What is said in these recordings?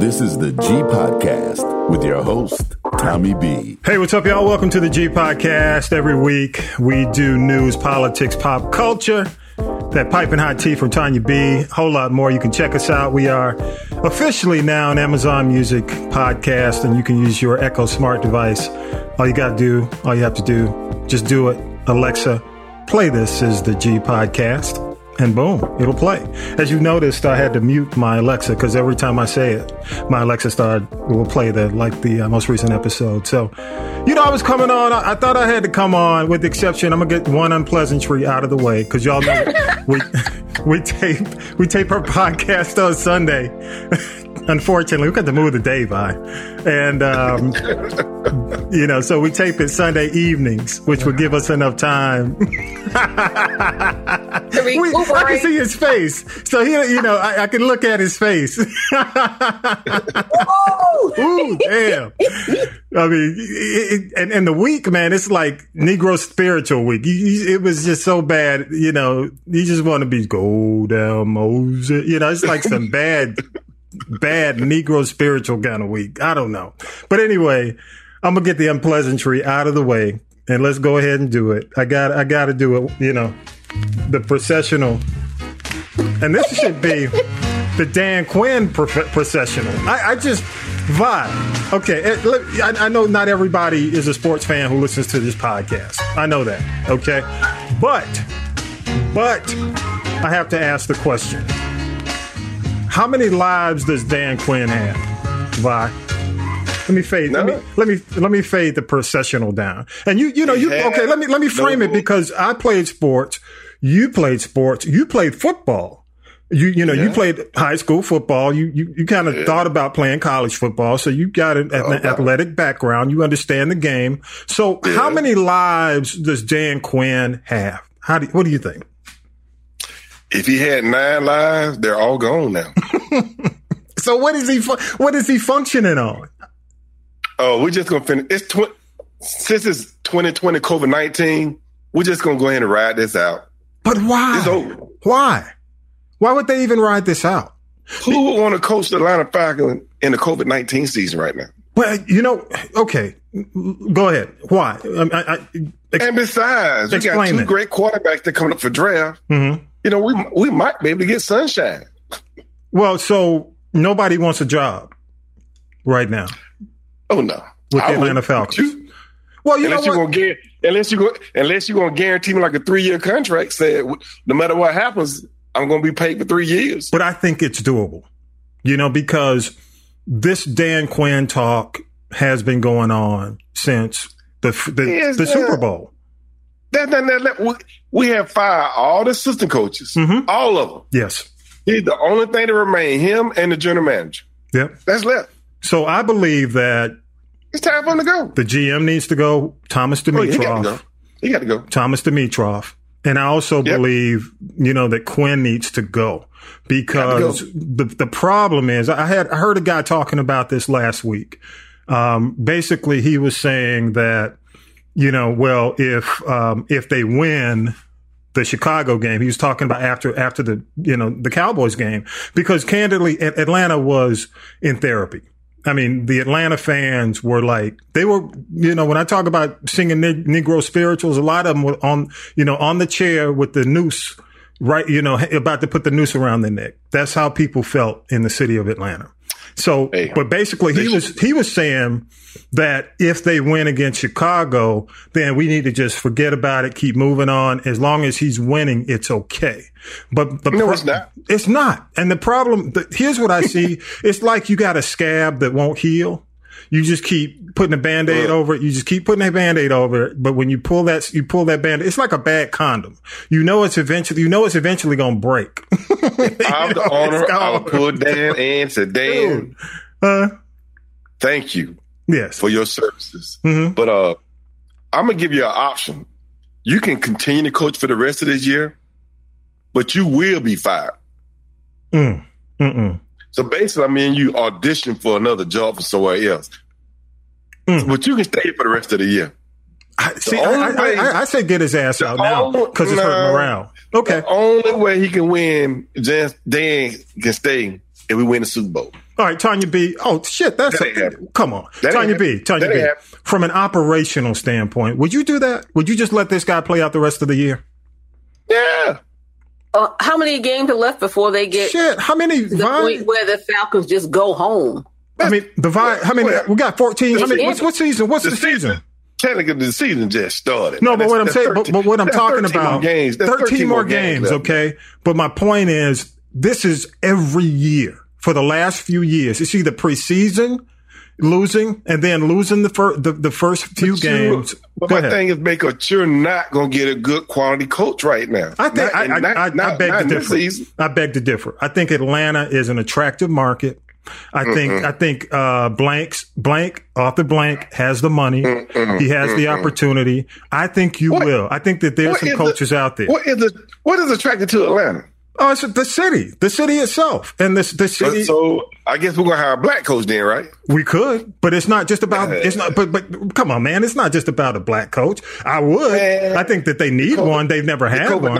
This is the G Podcast with your host, Tommy B. Hey, what's up, y'all? Welcome to the G Podcast. Every week we do news, politics, pop culture. That piping hot tea from Tanya B, a Whole lot more. You can check us out. We are officially now an Amazon Music podcast, and you can use your Echo Smart device. All you got to do, all you have to do, just do it. Alexa, play this is the G Podcast and boom, it'll play. As you noticed, I had to mute my Alexa because every time I say it, my Alexa started will play the like the uh, most recent episode. So, you know, I was coming on. I, I, thought I had to come on, with the exception. I'm gonna get one unpleasantry out of the way because y'all know we we tape we tape our podcast on Sunday. Unfortunately, we got to move the day by, and um, you know, so we tape it Sunday evenings, which would give us enough time. we, I can see his face, so he, you know, I, I can look at his face. Ooh, damn! I mean, it, and and the week, man, it's like Negro spiritual week. It was just so bad, you know. You just want to be go down Moses, you know. It's like some bad bad Negro spiritual kind of week. I don't know. But anyway, I'm gonna get the unpleasantry out of the way and let's go ahead and do it. I got I gotta do it, you know, the processional. And this should be the Dan Quinn processional. I, I just vibe. Okay, eh, I know not everybody is a sports fan who listens to this podcast. I know that. Okay, but but I have to ask the question how many lives does Dan Quinn have? Vi? Let me fade. No. Let me let me let me fade the processional down. And you you know you okay. Let me let me frame no. it because I played sports. You played sports. You played football. You you know yeah. you played high school football. You you, you kind of yeah. thought about playing college football. So you got an, oh, an athletic background. You understand the game. So how many lives does Dan Quinn have? How do what do you think? If he had nine lives, they're all gone now. so what is he? What is he functioning on? Oh, we're just gonna finish. It's tw- since it's 2020 COVID 19. We're just gonna go ahead and ride this out. But why? Why? Why would they even ride this out? Who would want to coach the Atlanta Falcons in the COVID 19 season right now? Well, you know, okay, go ahead. Why? I, I, ex- and besides, you got two it. great quarterbacks that coming up for draft. Mm-hmm you know, we we might be able to get sunshine. Well, so nobody wants a job right now. Oh no, with the Atlanta Falcons. Well, you unless know you're gonna unless you go unless you're gonna guarantee me like a three year contract, said no matter what happens, I'm gonna be paid for three years. But I think it's doable, you know, because this Dan Quinn talk has been going on since the the, the Super Bowl. That, that, that, that, we, we have fired all the assistant coaches, mm-hmm. all of them. Yes. He's the only thing that remain, him and the general manager. Yep. That's left. So I believe that it's time for him to go. The GM needs to go. Thomas. Oh, he got to go. He got to go. Thomas Dimitroff. And I also yep. believe, you know, that Quinn needs to go because go. the the problem is I had I heard a guy talking about this last week. Um, basically, he was saying that you know, well, if um, if they win the Chicago game, he was talking about after after the you know the Cowboys game because candidly, Atlanta was in therapy. I mean, the Atlanta fans were like, they were, you know, when I talk about singing Negro spirituals, a lot of them were on, you know, on the chair with the noose, right, you know, about to put the noose around their neck. That's how people felt in the city of Atlanta. So, hey, but basically he was, he was saying that if they win against Chicago, then we need to just forget about it, keep moving on. As long as he's winning, it's okay. But the no, pro- it's not. It's not. And the problem, the, here's what I see. it's like you got a scab that won't heal. You just keep putting a band-aid over it. You just keep putting a band-aid over it. But when you pull that, you pull that band, it's like a bad condom. You know, it's eventually, you know, it's eventually going to break. I'm the owner. I'll pull Dan and say, Dan, uh, thank you. Yes. For your services. Mm-hmm. But, uh, I'm going to give you an option. You can continue to coach for the rest of this year, but you will be fired. Mm. Mm-mm. So basically, I mean, you audition for another job for somewhere else, mm. but you can stay for the rest of the year. I, see, I, way, I, I, say get his ass out now because it's hurting morale. Okay. The only way he can win, just Dan can stay if we win the Super Bowl. All right, Tanya B. Oh shit, that's That a, come on, That Tanya B. Tanya B. happening. From an operational standpoint, would you do that? Would you just let this guy play out the rest of the year? Yeah. Uh, how many games are left before they get Shit, how many? to the Vi- point where the Falcons just go home? I mean, the Vi- How many? We got fourteen. How many? What's what season? What's the, The season? season, technically, the season just started. No, but what I'm saying, but, but what I'm talking 13 more about, games. That's 13, more games, left. okay? But my point is, this is every year for the last few years. It's either preseason losing and then losing the first the, the first few you- games. But Go my ahead. thing is, Baker, you're not going to get a good quality coach right now. I think Not- I, I, not- I, I beg to differ. I beg to differ. I think Atlanta is an attractive market. I think I think uh, blanks blank Arthur Blank has the money. he has the opportunity. I think you What- will. I think that there's some coaches out there. What is the what is attracted to Atlanta? Oh, it's the city, the city itself, and this the city. So I guess we're gonna hire a black coach then, right? we could, but it's not just about. It's not. But but come on, man, it's not just about a black coach. I would. Man, I think that they need COVID one. They've never had one.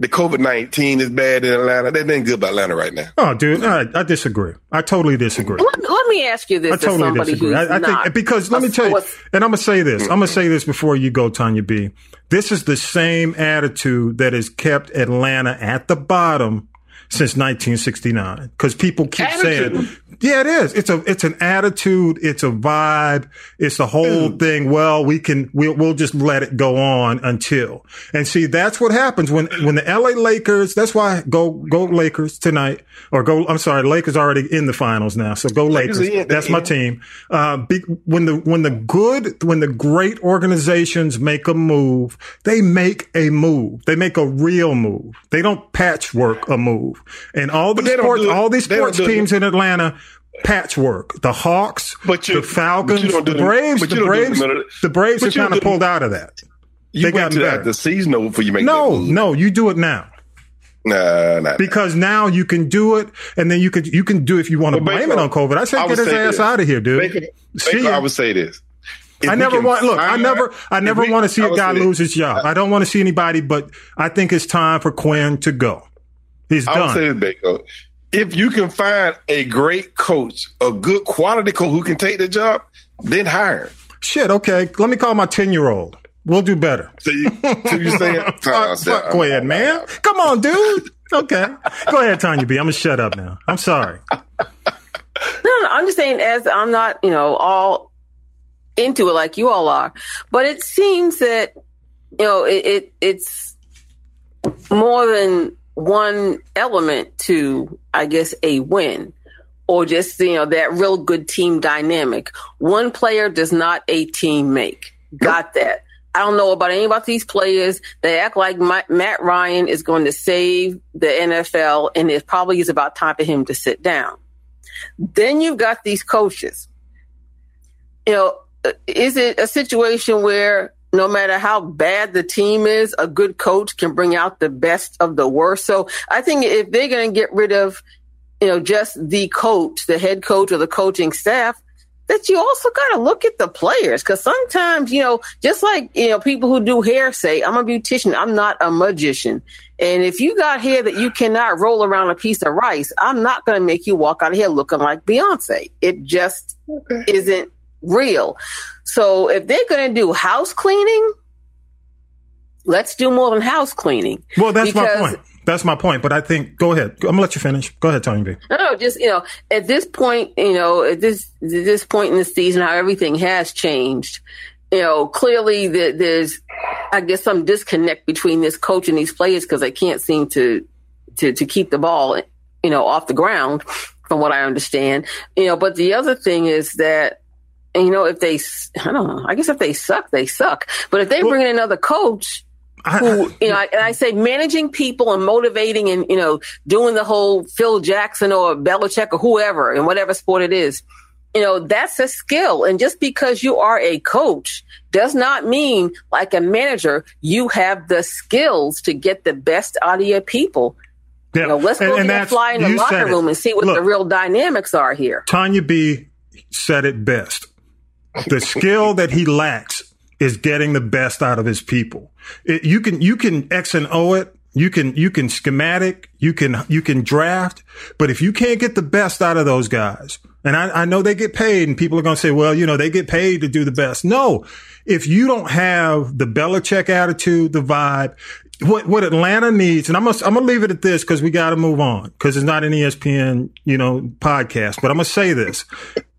Nine- the COVID nineteen is bad in Atlanta. That ain't good about Atlanta right now. Oh, dude, I, I disagree. I totally disagree. Let, let me ask you this I totally somebody disagree. who's I, I not think because let me tell you, sports- and I'm gonna say this. I'm gonna say this before you go, Tanya B. This is the same attitude that has kept Atlanta at the bottom since 1969. Because people keep Attitude? saying, "Yeah, it is. It's a it's an attitude. It's a vibe. It's the whole thing." Well, we can we'll, we'll just let it go on until and see that's what happens when when the LA Lakers. That's why go go Lakers tonight or go. I'm sorry, Lakers already in the finals now, so go Lakers. In. That's my team. Uh, be, when the when the good when the great organizations make a move, they make a move. They make a real move. They don't patchwork a move. And all But these sports, all these sports teams in Atlanta. Patchwork. The Hawks, But you- the Falcons, but you don't the Braves, the you don't do Braves, the Braves but have kind of pulled out of that. You They wait gotten till better. the season over before you make No, that no, you do it now Nah, nah. because now you can do it, and then you could you can do if you want to But blame Baker, it on COVID. I say I get his ass this. out of here, dude. Baker, See Baker. I would say this. If I never want look. I never. I never we- want to see a guy lose his job. I don't want to see anybody, but I think it's time for Quinn to go. He's I would say done. this, Baker. If you can find a great coach, a good quality coach who can take the job, then hire. Shit. Okay. Let me call my ten year old. We'll do better. So you, so you saying? Fuck, fuck Quinn, man. Come on, dude. Okay. Go ahead, Tanya B. I'm gonna shut up now. I'm sorry. No, no, I'm just saying, as I'm not, you know, all into it like you all are, but it seems that, you know, it, it it's more than one element to, I guess, a win or just, you know, that real good team dynamic. One player does not a team make. Got that. I don't know about any about these players. They act like Ma- Matt Ryan is going to save the NFL, and it probably is about time for him to sit down. Then you've got these coaches. You know, uh, is it a situation where no matter how bad the team is, a good coach can bring out the best of the worst? So I think if they're going to get rid of, you know, just the coach, the head coach or the coaching staff, that you also got to look at the players because sometimes, you know, just like, you know, people who do hair say, I'm a beautician, I'm not a magician. And if you got hair that you cannot roll around a piece of rice, I'm not going to make you walk out of here looking like Beyonce. It just isn't real. So if they're going to do house cleaning, let's do more than house cleaning. Well, that's my point. That's my point. But I think go ahead. I'm gonna let you finish. Go ahead, Tony B. No, no, just you know, at this point, you know, at this at this point in the season, how everything has changed. You know, clearly the, there's, I guess, some disconnect between this coach and these players because they can't seem to, to to keep the ball, you know, off the ground, from what I understand. You know, but the other thing is that, you know, if they, I don't know, I guess if they suck, they suck. But if they Well- bring in another coach, who you know, I, and I say managing people and motivating and you know doing the whole Phil Jackson or Belichick or whoever in whatever sport it is, you know that's a skill. And just because you are a coach does not mean, like a manager, you have the skills to get the best out of your people. yeah. You know, let's And- go and get fly in the locker room and see what Look, the real dynamics are here. Tanya B said it best. The skill that he lacks is getting the best out of his people. It, you can you can X and O it you can, you can schematic, you can, you can draft, but if you can't get the best out of those guys, and I, I know they get paid and people are going to say, well, you know, they get paid to do the best. No, if you don't have the Belichick attitude, the vibe, what, what Atlanta needs, and I'm gonna, I'm gonna leave it at this because we got to move on because it's not an ESPN, you know, podcast, but I'm gonna say this.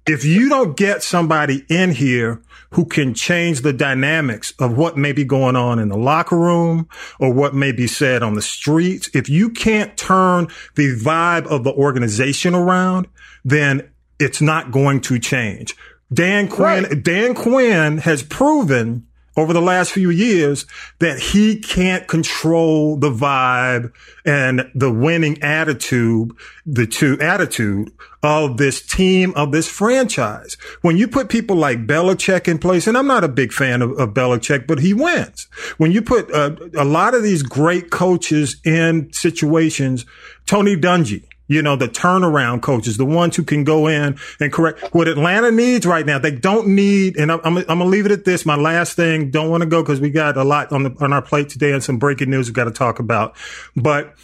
If you don't get somebody in here who can change the dynamics of what may be going on in the locker room or what may be said on the streets, if you can't turn the vibe of the organization around, then it's not going to change. Dan Quinn, right. Dan Quinn has proven over the last few years that he can't control the vibe and the winning attitude, the two attitude of this team, of this franchise. When you put people like Belichick in place, and I'm not a big fan of, of Belichick, but he wins. When you put uh, a lot of these great coaches in situations, Tony Dungy, you know, the turnaround coaches, the ones who can go in and correct what Atlanta needs right now. They don't need, and I'm, I'm, gonna leave it at this. My last thing, don't want to go because we got a lot on the, on our plate today and some breaking news we got to talk about. But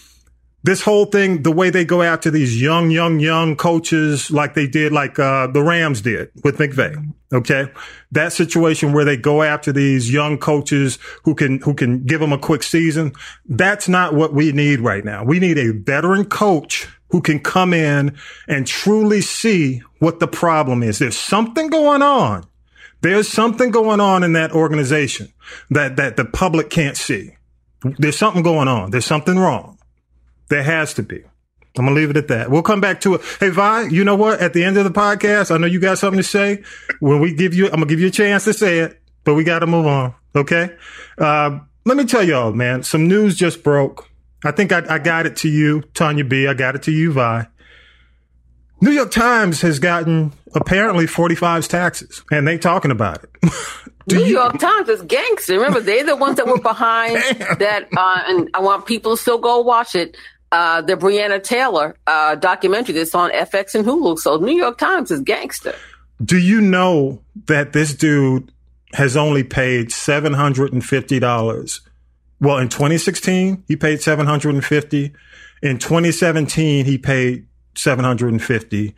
this whole thing, the way they go after these young, young, young coaches, like they did, like uh, the Rams did with McVay. Okay, that situation where they go after these young coaches who can who can give them a quick season. That's not what we need right now. We need a veteran coach who can come in and truly see what the problem is. There's something going on. There's something going on in that organization that, that the public can't see. There's something going on. There's something wrong. There has to be. I'm gonna leave it at that. We'll come back to it. Hey, Vi, you know what? At the end of the podcast, I know you got something to say. When we give you, I'm gonna give you a chance to say it, but we got to move on. Okay. Uh, let me tell y'all, man, some news just broke. I think I, I got it to you, Tanya B. I got it to you, Vi. New York Times has gotten apparently 45's taxes, and they talking about it. New you, York Times is gangster. Remember, they're the ones that were behind that, uh, and I want people to still go watch it. Uh, the Breonna Taylor uh, documentary that's on FX and Hulu. So New York Times is gangster. Do you know that this dude has only paid seven hundred and fifty dollars well, in 2016, he paid 750. In 2017, he paid 750.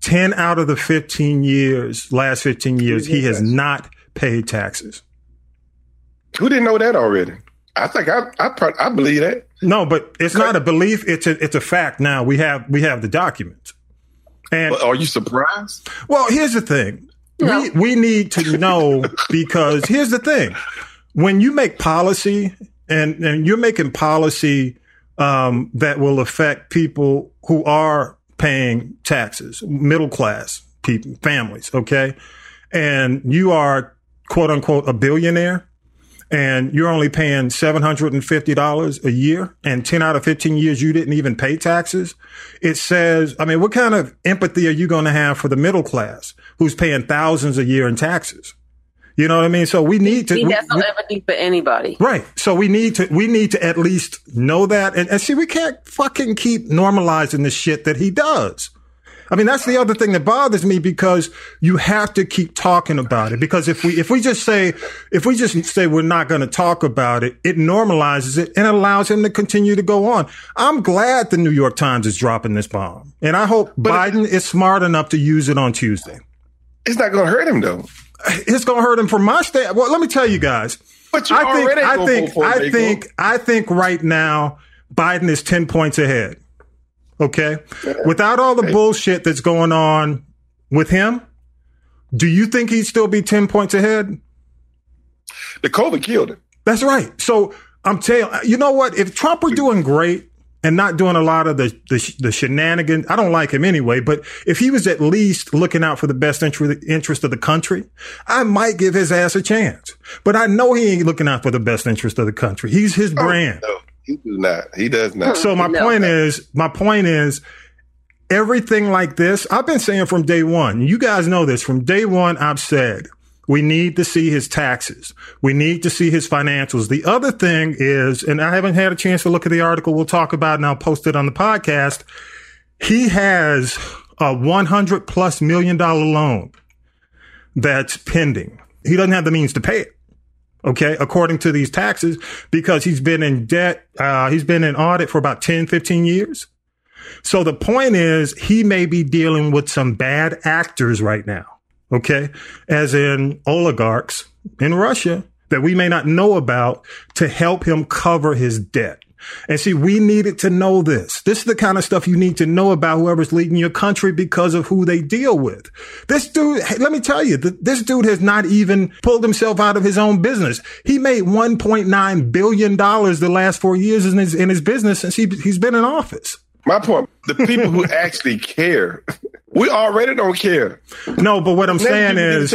10 out of the 15 years, last 15 years, he has not paid taxes. Who didn't know that already? I think I I, I believe that. No, but it's not a belief. It's a it's a fact. Now we have we have the documents. And are you surprised? Well, here's the thing. No. We we need to know because here's the thing. When you make policy and and you're making policy um, that will affect people who are paying taxes, middle class people, families. Okay, and you are quote unquote a billionaire. And you're only paying $750 a year and 10 out of 15 years you didn't even pay taxes. It says, I mean, what kind of empathy are you going to have for the middle class who's paying thousands a year in taxes? You know what I mean? So we need to. He has no empathy for anybody. Right. So we need to, we need to at least know that. And, and see, we can't fucking keep normalizing the shit that he does. I mean, that's the other thing that bothers me because you have to keep talking about it. Because if we, if we just say, if we just say we're not going to talk about it, it normalizes it and allows him to continue to go on. I'm glad the New York Times is dropping this bomb. And I hope but Biden is smart enough to use it on Tuesday. It's not going to hurt him though it's going to hurt him from my stand. Well, let me tell you guys. But you I think, I think, I think, I think right now Biden is 10 points ahead. Okay. Yeah. Without all the bullshit that's going on with him, do you think he'd still be 10 points ahead? The COVID killed him. That's right. So I'm telling you know what? If Trump were doing great, and not doing a lot of the, the, the shenanigans. I don't like him anyway, but if he was at least looking out for the best interest, interest of the country, I might give his ass a chance. But I know he ain't looking out for the best interest of the country. He's his oh, brand. No, he does not. He does not. So my no. point is, my point is, everything like this, I've been saying from day one. You guys know this. From day one, I've said we need to see his taxes. We need to see his financials. The other thing is, and I haven't had a chance to look at the article we'll talk about and I'll post it on the podcast. He has a 100 plus million dollar loan that's pending. He doesn't have the means to pay it. Okay. According to these taxes, because he's been in debt. Uh, he's been in audit for about 10, 15 years. So the point is he may be dealing with some bad actors right now. Okay. As in oligarchs in Russia that we may not know about to help him cover his debt. And see, we needed to know this. This is the kind of stuff you need to know about whoever's leading your country because of who they deal with. This dude, let me tell you, this dude has not even pulled himself out of his own business. He made $1.9 billion the last four years in his, in his business since he, he's been in office. My point, the people who actually care we already don't care. No, but what I'm saying is,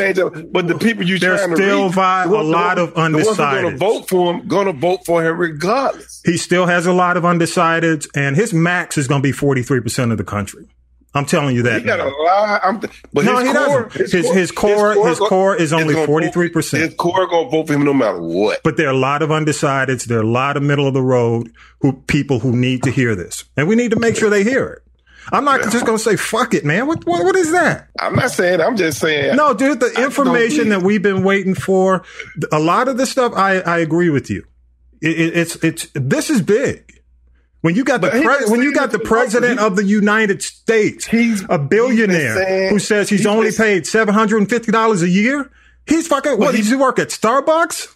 but the people you there's still vi- a lot of undecided. Going to vote for him, going to vote for him regardless. He still has a lot of undecided, and his max is going to be 43 percent of the country. I'm telling you that. He got a lot. I'm, but no, his he core, doesn't. His, his, his core, his core, his core is only 43 percent. His core going to vote for him no matter what. But there are a lot of undecideds. There are a lot of middle of the road who people who need to hear this, and we need to make sure they hear it. I'm not just going to say fuck it, man. What, what what is that? I'm not saying. I'm just saying. No, dude. The information that we've been waiting for, a lot of this stuff, I I agree with you. It, it, it's it's this is big. When you got the pre- when you got the president of the United States, he's a billionaire who says he's, he's only paid seven hundred and fifty dollars a year. He's fucking. What? Does he work at Starbucks?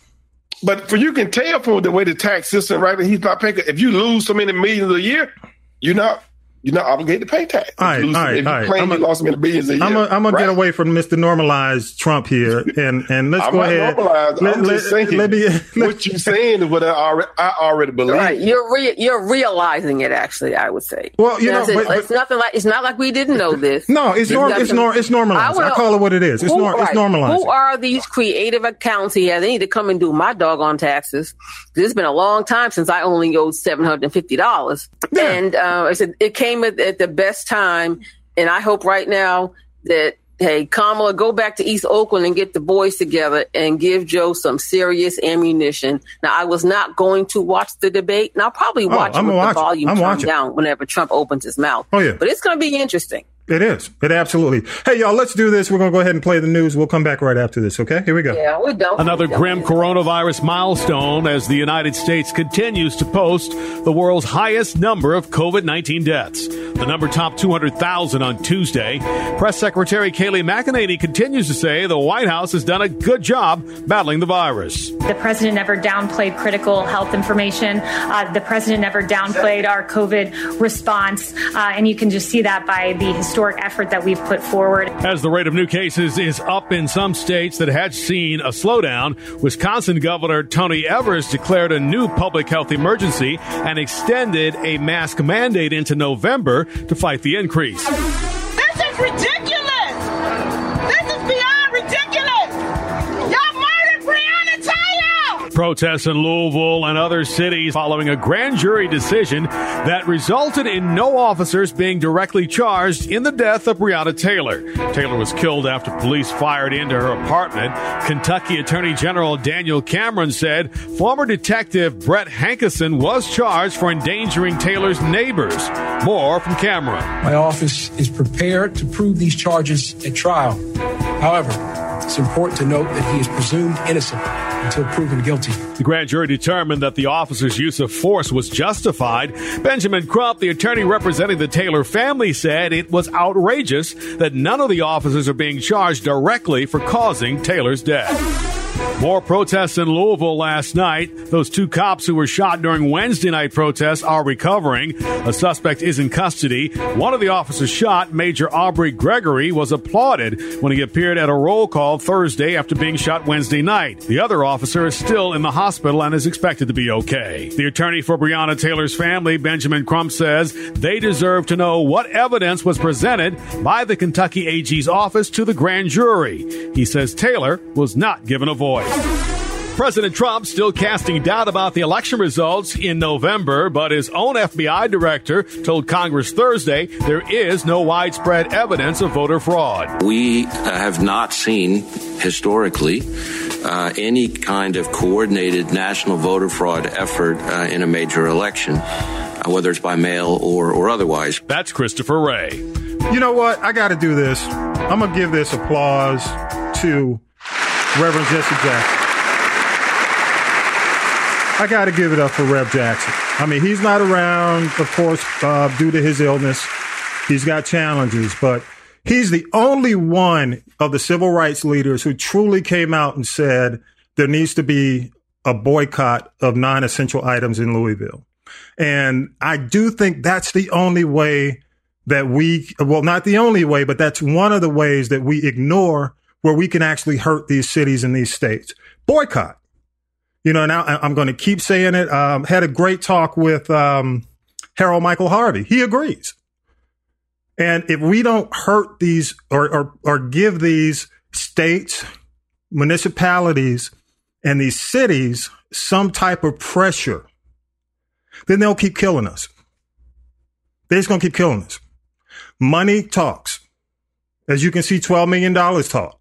But for you can tell from the way the tax system, right? He's not paying. If you lose so many millions a year, you're not you're not obligated to pay tax. All right, all right, if you all right. claim I'm you a, lost many billions a year, I'm gonna right? get away from Mr. Normalized Trump here, and and let's I'm go ahead. Normalized. Let, I'm let, just saying. Let me, let, what you're saying is what I already, I already believe. Right, you're re- you're realizing it. Actually, I would say. Well, you know, it's, but, it's nothing like it's not like we didn't know this. No, it's norm, it's, norm, it's normalized. I, I, call it what it is. It's, who, nor- right. it's normalized. Who are these creative accounts he has? They need to come and do my doggone taxes. It's been a long time since I only owed seven hundred and fifty dollars, yeah. and uh, I said it came at, at the best time. And I hope right now that hey, Kamala, go back to East Oakland and get the boys together and give Joe some serious ammunition. Now, I was not going to watch the debate, and I'll probably oh, watch oh, it with watch the volume turned down whenever Trump opens his mouth. Oh, yeah. But it's going to be interesting. It is. It absolutely. Hey, y'all, let's do this. We're going to go ahead and play the news. We'll come back right after this, okay? Here we go. Yeah, we don't. Another grim coronavirus milestone as the United States continues to post the world's highest number of COVID 19 deaths. The number topped 200,000 on Tuesday. Press Secretary Kayleigh McEnany continues to say the White House has done a good job battling the virus. The president never downplayed critical health information. Uh, the president never downplayed our COVID response. Uh, and you can just see that by the historic effort that we've put forward. As the rate of new cases is up in some states that had seen a slowdown, Wisconsin Governor Tony Evers declared a new public health emergency and extended a mask mandate into November to fight the increase. This is ridiculous! Protests in Louisville and other cities following a grand jury decision that resulted in no officers being directly charged in the death of Breonna Taylor. Taylor was killed after police fired into her apartment. Kentucky Attorney General Daniel Cameron said former detective Brett Hankison was charged for endangering Taylor's neighbors. More from Cameron. My office is prepared to prove these charges at trial. However, it's important to note that he is presumed innocent until proven guilty. The grand jury determined that the officer's use of force was justified. Benjamin Crump, the attorney representing the Taylor family, said it was outrageous that none of the officers are being charged directly for causing Taylor's death. More protests in Louisville last night. Those two cops who were shot during Wednesday night protests are recovering. A suspect is in custody. One of the officers shot, Major Aubrey Gregory, was applauded when he appeared at a roll call Thursday after being shot Wednesday night. The other officer is still in the hospital and is expected to be okay. The attorney for Breonna Taylor's family, Benjamin Crump, says they deserve to know what evidence was presented by the Kentucky AG's office to the grand jury. He says Taylor was not given a voice. President Trump still casting doubt about the election results in November, but his own FBI director told Congress Thursday there is no widespread evidence of voter fraud. We have not seen historically uh, any kind of coordinated national voter fraud effort uh, in a major election, uh, whether it's by mail or, or otherwise. That's Christopher Wray. You know what? I got to do this. I'm going to give this applause to Reverend Jesse Jackson. I got to give it up for Rev Jackson. I mean, he's not around, of course, uh, due to his illness. He's got challenges, but he's the only one of the civil rights leaders who truly came out and said there needs to be a boycott of non essential items in Louisville. And I do think that's the only way that we, well, not the only way, but that's one of the ways that we ignore where we can actually hurt these cities and these states. Boycott. You know, now I'm going to keep saying it. Um, had a great talk with um, Harold Michael Harvey. He agrees. And if we don't hurt these or, or, or give these states, municipalities, and these cities some type of pressure, then they'll keep killing us. They're just going to keep killing us. Money talks. As you can see, $12 million talk.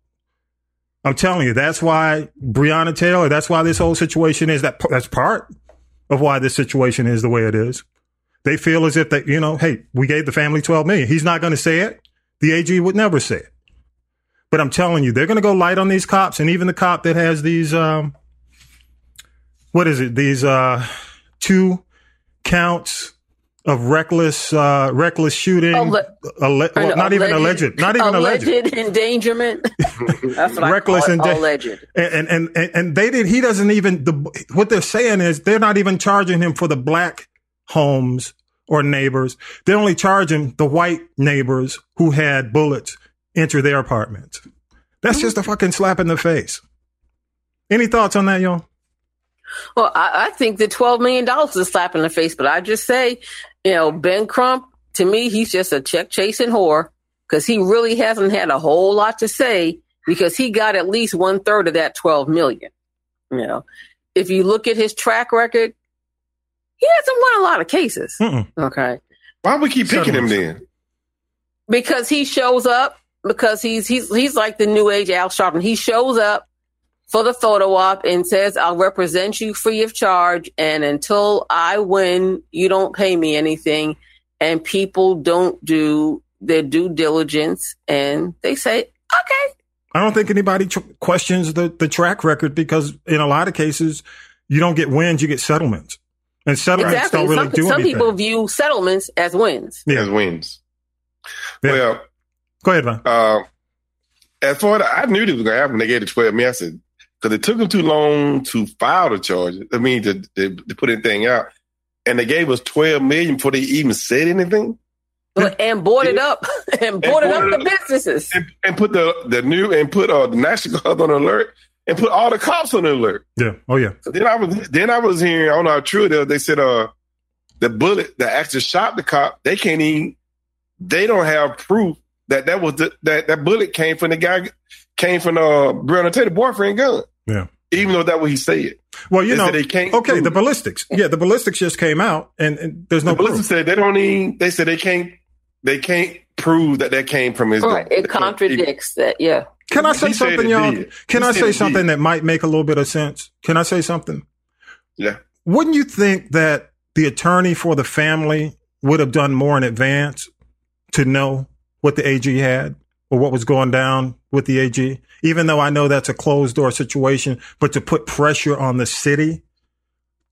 I'm telling you, that's why Breonna Taylor, that's why this whole situation is that that's part of why this situation is the way it is. They feel as if that, you know, hey, we gave the family 12 million. He's not going to say it. The AG would never say it. But I'm telling you, they're going to go light on these cops and even the cop that has these, um, what is it? These, uh, two counts of reckless uh, reckless shooting. Alle- alle- well, not even alleged. Not even alleged. Alleged endangerment. That's what reckless I call it, alleged. And, and and and they did. He doesn't even. The, what they're saying is they're not even charging him for the black homes or neighbors. They're only charging the white neighbors who had bullets enter their apartments. That's just a fucking slap in the face. Any thoughts on that, y'all? Well, I, I think the twelve million dollars is a slap in the face, but I just say you know, Ben Crump, to me, he's just a check chasing whore because he really hasn't had a whole lot to say because he got at least one third of that 12 million. You know, if you look at his track record, he hasn't won a lot of cases. Mm-mm. Okay. Why we keep picking him then? Because he shows up because he's he's he's like the new age Al Sharpton. He shows up for the photo op and says, I'll represent you free of charge. And until I win, you don't pay me anything. And people don't do their due diligence and they say, okay. I don't think anybody tr- questions the, the track record because in a lot of cases, you don't get wins, you get settlements. And settlements exactly. don't really some, do some anything. people view settlements as wins. Yeah. As wins. Yeah. Well, go ahead, man. Uh, as far as I knew this was going to happen, they gave the 12 me. I said, because it took them too long to file the charges. I mean, to, to, to put anything out, and they gave us twelve million before they even said anything. And boarded up and boarded up the businesses and, and, put the the new and put uh, the national guard on alert and put all the cops on alert. Yeah. Oh yeah. So then I was then I was hearing I don't know how true it is. They said uh the bullet that actually shot the cop they can't even they don't have proof that that was the, that that bullet came from the guy came from uh Breonna Taylor boyfriend gun. Yeah. Even though that what he said. Well, you know, they can't okay, prove. the ballistics. Yeah, the ballistics just came out, and, and there's no. The ballistics said they don't even. They said they can't. They can't prove that that came from his. Right. It contradicts that. Yeah. Can I say he something, y'all? Did. Can he I say something did. that might make a little bit of sense? Can I say something? Yeah. Wouldn't you think that the attorney for the family would have done more in advance to know what the AG had or what was going down with the AG? even though I know that's a closed door situation, but to put pressure on the city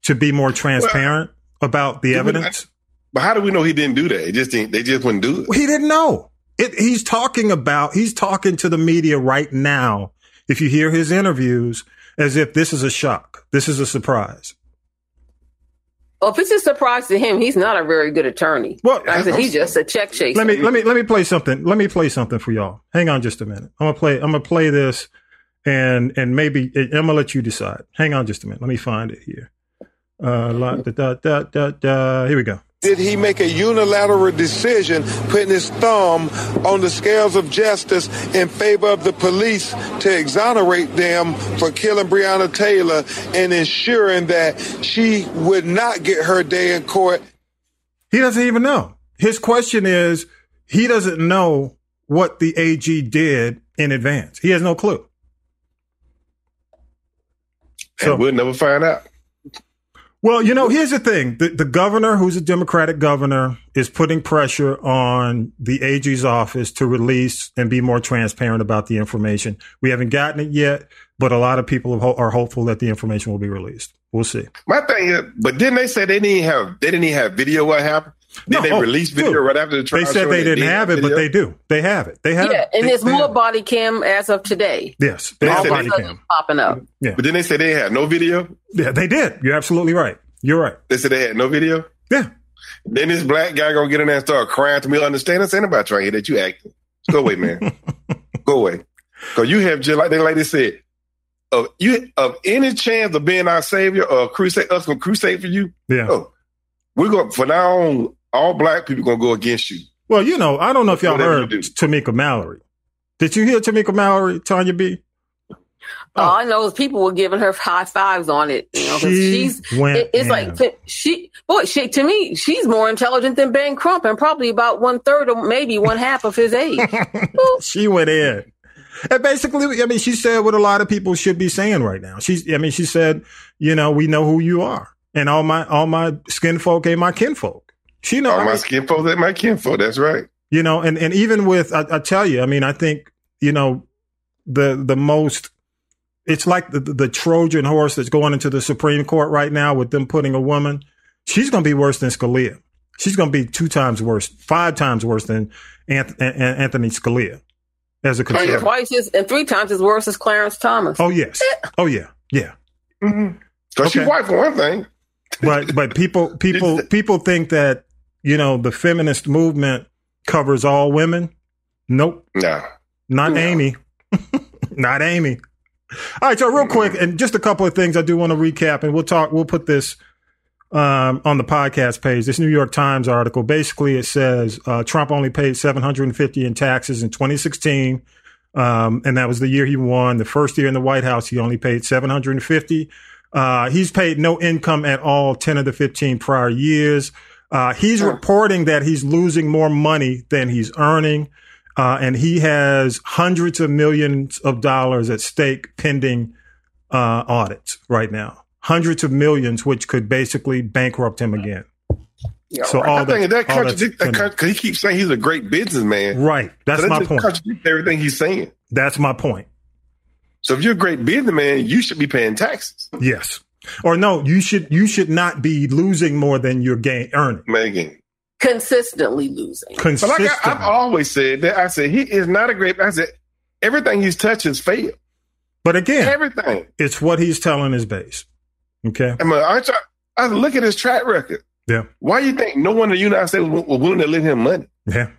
to be more transparent well, about the evidence. We, but how do we know he didn't do that? He just didn't, they just wouldn't do it. He didn't know. It, he's talking about, he's talking to the media right now. If you hear his interviews, as if this is a shock, this is a surprise. Well, if it's a surprise to him, he's not a very good attorney. Well, I said he's just a check chaser. Let me let me let me play something. Let me play something for y'all. Hang on just a minute. I'm gonna play. I'm gonna play this, and and maybe I'm gonna let you decide. Hang on just a minute. Let me find it here. Uh, da, da, da, da, da. Here we go. Did he make a unilateral decision putting his thumb on the scales of justice in favor of the police to exonerate them for killing Breonna Taylor and ensuring that she would not get her day in court? He doesn't even know. His question is he doesn't know what the AG did in advance. He has no clue. So and we'll never find out. Well, you know, here's the thing. The, the governor, who's a Democratic governor, is putting pressure on the AG's office to release and be more transparent about the information. We haven't gotten it yet, but a lot of people are hopeful that the information will be released. We'll see. My thing is, but didn't they say they didn't have they didn't have video what happened? Did No, they oh, release video dude. right after the trial? They said they didn't have it, but they do. They have it. They have Yeah, it. and They- there's more body cam as of today. Yes, they They have body cam. Popping up. Yeah, But then they said they had no video. Yeah, they did. You're absolutely right. You're right. They said they had no video. Yeah. Then this black guy gonna get in there and start crying to me. Understand? Us? Ain't about trying to hear that you acting. Go away, man. Go away. Cause you have just like they like they said. Of you of any chance of being our savior or crusade us gonna crusade for you. Yeah. Oh, we're going to, for now on. All black people gonna go against you. Well, you know, I don't know if y'all Whatever heard. Tamika Mallory. Did you hear Tamika Mallory, Tanya B? All oh. I know is people were giving her high fives on it. You know, 'cause She she's went it- it's in. like to- she boy, she to me, she's more intelligent than Ben Crump and probably about one third or maybe one half of his age. she went in. And basically, I mean, she said what a lot of people should be saying right now. She's, I mean, she said, you know, we know who you are, and all my all my skin folk ain't my kinfolk. She know, All I my mean, skin folk, that my kinfolk. That's right. you know, and and even with, I, I tell you, I mean, I think, you know, the the most, it's like the the Trojan horse that's going into the Supreme Court right now with them putting a woman. She's going to be worse than Scalia. She's going to be two times worse, five times worse than Anth- An- An- Anthony Scalia as a oh, and conservative. twice as and three times as worse as Clarence Thomas. Oh yes. Oh yeah. Yeah. Mm-hmm. Cause she Okay. white for one thing. But but people people people think that you know the feminist movement covers all women. Nope. Nah. Not Amy. Not Amy. All right, so real quick, and just a couple of things I do want to recap, and we'll talk. We'll put this um, on the podcast page. This New York Times article basically it says uh, Trump only paid seven hundred and fifty in taxes in 2016, um, and that was the year he won. The first year in the White House, he only paid seven hundred and fifty. Uh, he's paid no income at all ten of the fifteen prior years. Uh, he's reporting that he's losing more money than he's earning. Uh, and he has hundreds of millions of dollars at stake pending uh, audits right now. Hundreds of millions, which could basically bankrupt him again. Yeah, So right. all I think that- contradicts that because he keeps saying he's a great businessman. Right. That's So that my point. contradicts everything he's saying. That's my point. So if you're a great businessman, you should be paying taxes. Yes. Or no, you should you should not be losing more than you're gain earning. Megan. Consistently losing. But Consistently. like I, I've always said that I said he is not a great. I said everything he's touched has failed. but again, Everything. it's what he's telling his base. Okay. I mean, I, try, I look at his track record. Yeah. Why you think no one in the United States was, was willing to lend him money? Yeah.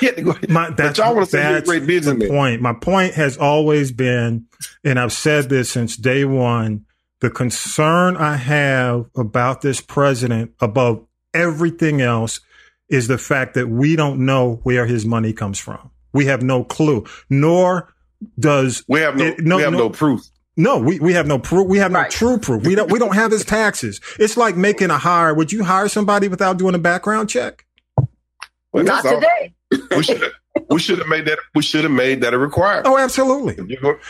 He had to go. My, but y'all want to say he's a that's great the businessman. point. My point has always been, and I've said this since day one, the concern I have about this president above everything else is the fact that we don't know where his money comes from. We have no clue, nor does We have no, it- no, we have no- no, proof. no, we, we have no proof. We have no Right. true proof. We don't we don't have his taxes. It's like making a hire. Would you hire somebody without doing a background check? Well, Not that's all. today. We should have. We should have made that. We should have made that a requirement. Oh, absolutely.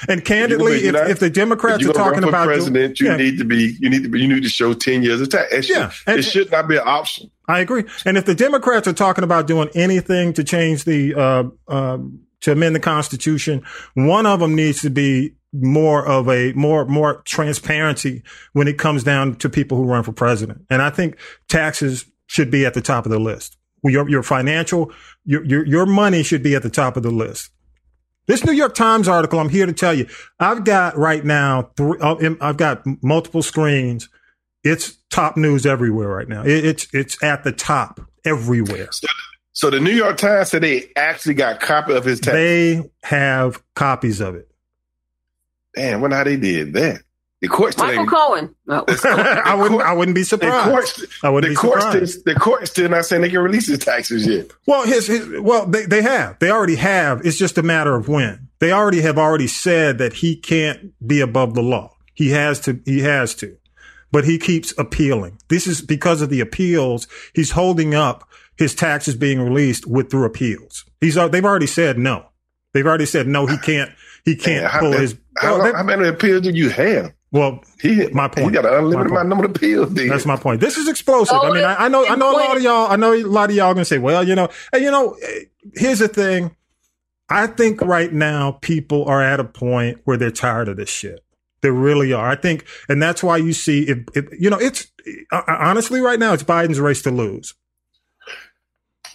And candidly, if, if the Democrats if you're talking about president, you Yeah. need to be. You need to be. You need to show ten years of tax. It should, Yeah, and- it should not be an option. I agree. And if the Democrats are talking about doing anything to change the uh, um to amend the Constitution, one of them needs to be more of a more more transparency when it comes down to people who run for president. And I think taxes should be at the top of the list. Your your financial your your your money should be at the top of the list. This New York Times article, I'm here to tell you, I've got right now three. uh, I've got multiple screens. It's top news everywhere right now. It, it's it's at the top everywhere. So the New York Times said they actually got copy of his text. They have copies of it. Damn, wonder how they did that. The oh. court still Michael ain't. Cohen. No. I wouldn't. I wouldn't be The surprised. I wouldn't the be court, surprised. still, the court still not saying they can release his taxes yet. Well, his, his well, they, they have. They already have. It's just a matter of when. They already have already said that he can't be above the law. He has to. He has to. But he keeps appealing. This is because of the appeals. He's holding up his taxes being released with through appeals. He's. al- They've already said no. They've already said no. He can't. He can't Man, pull many- his. how, Well, they- how many appeals do you have? Well, He, My point. He got an unlimited My amount number of appeals. Then. That's my point. This is explosive. Oh, I mean, I, I know, I know a lot of y'all. I know a lot of y'all are gonna say, "Well, you know, and you know." eh, Here's the thing. I think right now people are at a point where they're tired of this shit. They really are. I think, and that's why you see, if, if you know, it's uh, honestly right now, it's Biden's race to lose.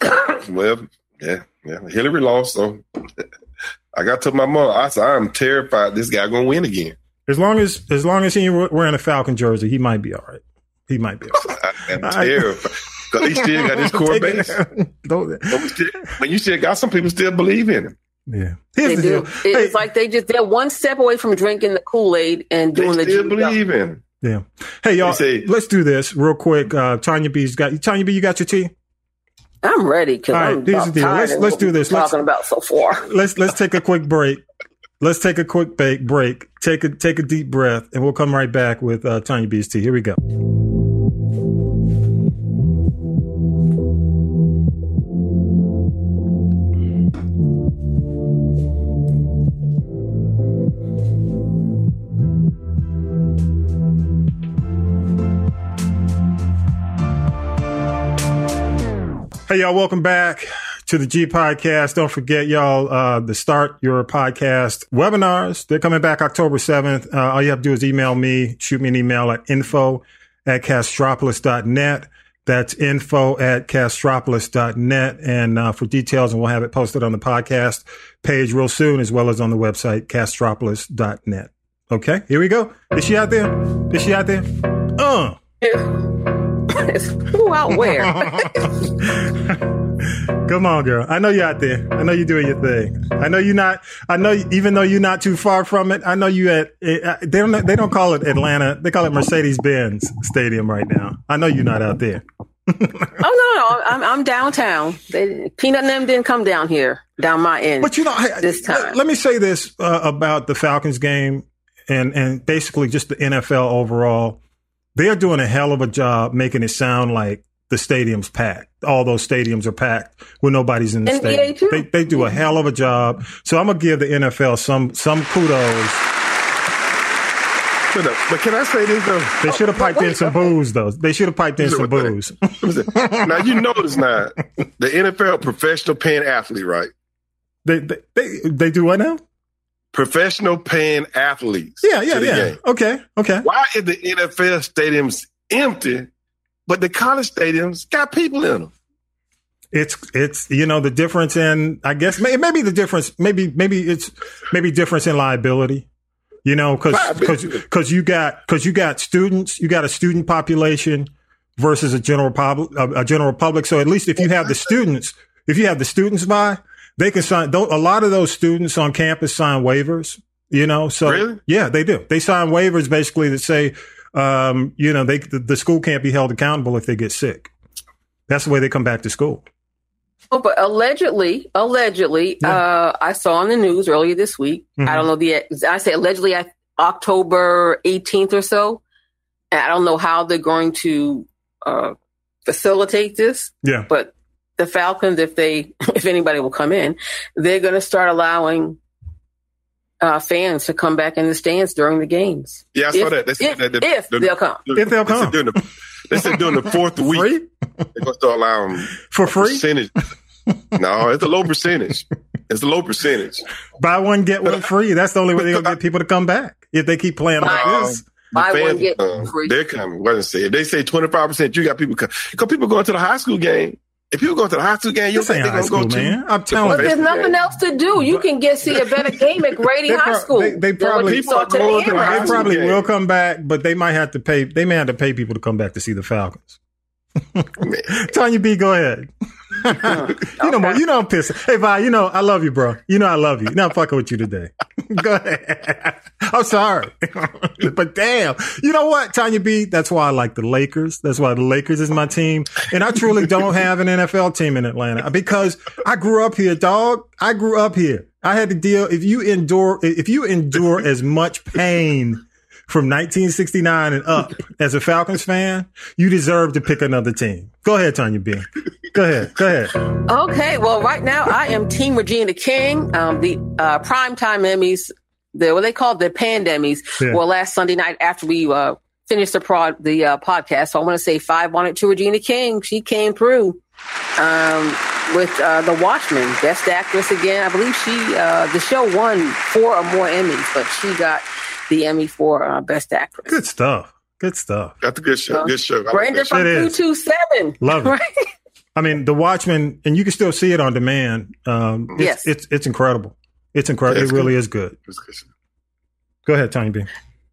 well, yeah, yeah. Hillary lost, so I got to my mom. I said, I'm terrified this guy gonna win again. As long as as long as he wearing a Falcon jersey, he might be all right. He might be. All right. I'm terrified. Cause he still got his core base. When you still got some people still believe in him. Yeah, Here's they the do. Deal. It's hey, like they just they're one step away from drinking the Kool Aid and doing they the. Still believe in. Him. Yeah. Hey y'all, say, let's do this real quick. Uh, Tanya B's got Tanya B. You got your tea. I'm ready because right, I'm here's the deal. Let's let's do this. Let's, talking about so far. Let's let's take a quick break. Let's take a quick break. Take a take a deep breath, and we'll come right back with uh, Tanya B's tea. Here we go. Hey, y'all, welcome back to the G Podcast. Don't forget, y'all, uh, the Start Your Podcast webinars. They're coming back October 7th. Uh, all you have to do is email me, shoot me an email at info at castropolis.net. That's info at castropolis.net. And uh, for details, and we'll have it posted on the podcast page real soon, as well as on the website, castropolis.net. Okay, here we go. Is she out there? Is she out there? Uh. Who out where? Come on, girl. I know you're out there. I know you're doing your thing. I know you're not. I know even though you're not too far from it. I know you at. Uh, they don't. They don't call it Atlanta. They call it Mercedes Benz Stadium right now. I know you're not out there. oh no, no, I'm I'm downtown. They, Peanut and them didn't come down here, down my end. But you know, this time. Let, let me say this uh, about the Falcons game and and basically just the NFL overall they're doing a hell of a job making it sound like the stadium's packed. All those stadiums are packed when nobody's in the NBA stadium. Too. They they do a hell of a job. So I'm gonna give the NFL some some kudos. But can I say this though? They should have piped in some booze though. They should have piped in some booze. now you notice now the NFL professional paying athlete, right? They they they, they do what now? professional paying athletes. Yeah, yeah, yeah. Game. Okay, okay. Why is the NFL stadiums empty, but the college stadiums got people in them? It's it's you know the difference in I guess maybe the difference maybe maybe it's maybe difference in liability. You know, because because because you got because you got students, you got a student population versus a general public, a, a general public. So at least if you have the students, if you have the students by, they can sign. A lot of those students on campus sign waivers. You know, so really? yeah, they do. They sign waivers basically that say, um, you know, they the, the school can't be held accountable if they get sick. That's the way they come back to school. Oh, but allegedly, allegedly, yeah. uh, I saw on the news earlier this week. Mm-hmm. I don't know the. I say allegedly, October 18th or so. And I don't know how they're going to uh, facilitate this. Yeah. But the Falcons, if they, if anybody will come in, they're going to start allowing uh, fans to come back in the stands during the games. Yeah, I saw that. They said if, that the, if the, they'll come. if they'll come. They said during the, they said during the fourth week, free? they're going to start allowing for free percentage. no, it's a low percentage. It's a low percentage. Buy one get one free. That's the only way they're gonna get people to come back if they keep playing like this. Buy fans, one get one free. They're coming. What I say? If they say twenty five percent, you got people come because people going to the high school game if you go to the high school game, you think they're gonna go man. to. I'm telling you, but there's nothing else to do. You can get see a better game at Grady High School. They, they probably, people to the they probably will come back, but they might have to pay. They may have to pay people to come back to see the Falcons. Tanya B, go ahead. you know, you know, I'm pissed. Hey, Vi, you know, I love you, bro. You know, I love you. Not fucking with you today. Go ahead. I'm sorry, but damn, you know what, Tanya B? That's why I like the Lakers. That's why the Lakers is my team, and I truly don't have an NFL team in Atlanta because I grew up here, dog. I grew up here. I had to deal. If you endure, if you endure as much pain from 1969 and up as a Falcons fan, you deserve to pick another team. Go ahead, Tanya B. Go ahead. Go ahead. Okay. Well, right now I am Team Regina King. Um, the uh, primetime Emmys, the what they call the Pandemmies, yeah. well, last Sunday night after we uh, finished the prod the uh, podcast. So I want to say five on it to Regina King. She came through um, with uh, The Watchmen, Best Actress again. I believe she uh, the show won four or more Emmys, but she got the Emmy for uh, Best Actress. Good stuff. Good stuff. Got the good show. Good show. I Brenda that from 227. Love it. Right? I mean, The Watchmen, and you can still see it on demand. Um, it's, Yes. it's it's incredible. It's incredible. Yeah, it's it really good. is good. Good. Go ahead, Tony B.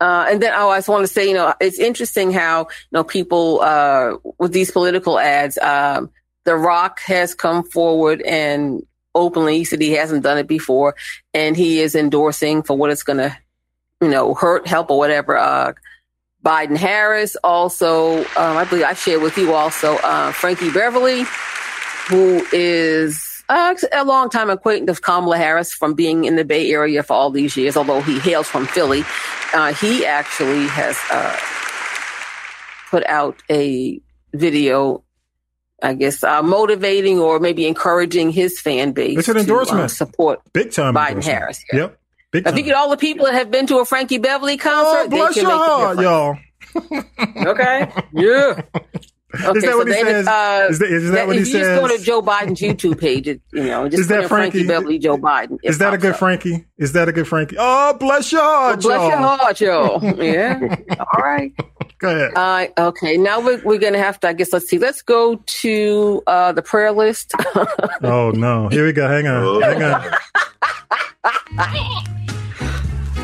Uh, and then oh, I just want to say, you know, it's interesting how you know people uh, with these political ads. Um, the Rock has come forward and openly said he hasn't done it before, and he is endorsing for what it's going to, you know, hurt, help, or whatever. Uh, Biden Harris also, um, I believe I shared with you also uh, Frankie Beverly, who is uh, a longtime acquaintance of Kamala Harris from being in the Bay Area for all these years, although he hails from Philly. Uh, he actually has uh, put out a video, I guess, uh, motivating or maybe encouraging his fan base. It's an to, uh, endorsement. support Big time. Biden. Harris. Yeah. Yep. Big If time. you get all the people that have been to a Frankie Beverly concert, oh, they bless can your make a heart, y'all. Okay. Yeah. Okay, is that so what he then, says? uh, is that, is that what he if you just go to? Joe Biden's YouTube page, you know, just Is that Frankie, Frankie- Beverly, Joe Biden. Is that a good up. Frankie? Is that a good Frankie? Oh, bless your heart, Bless your y'all. heart, Joe. Yeah. All right. Go ahead. Uh, okay. Now we're, we're going to have to, I guess, let's see. Let's go to uh, the prayer list. Oh no! Here we go. Hang on. Oh. Hang on.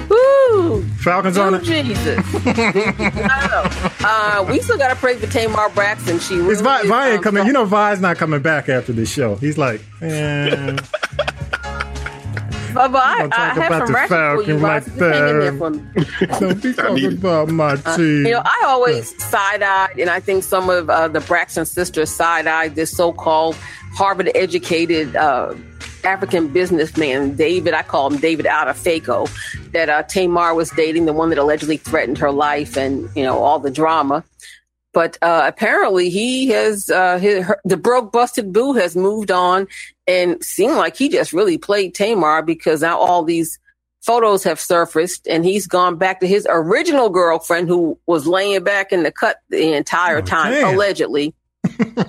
Woo! Falcons on Oh, it. Jesus. I. Uh, we still got to pray for Tamar Braxton. She really Is Vi, is, Vi ain't um, coming. You know, Vi's not coming back after this show. He's like, eh. But, but I, Don't I have about some the ratchet for you, Falcons like Just hang in there that. don't be talking about my team. Uh, You know, I always side eyed, and I think some of uh, the Braxton sisters side eyed this so called Harvard educated uh, African businessman, David, I call him David Otafaco, that uh, Tamar was dating, the one that allegedly threatened her life and, you know, all the drama. But uh, apparently, he has uh, his, her, the broke, busted boo has moved on, and seemed like he just really played Tamar because now all these photos have surfaced, and he's gone back to his original girlfriend who was laying back in the cut the entire Oh, time, damn. allegedly.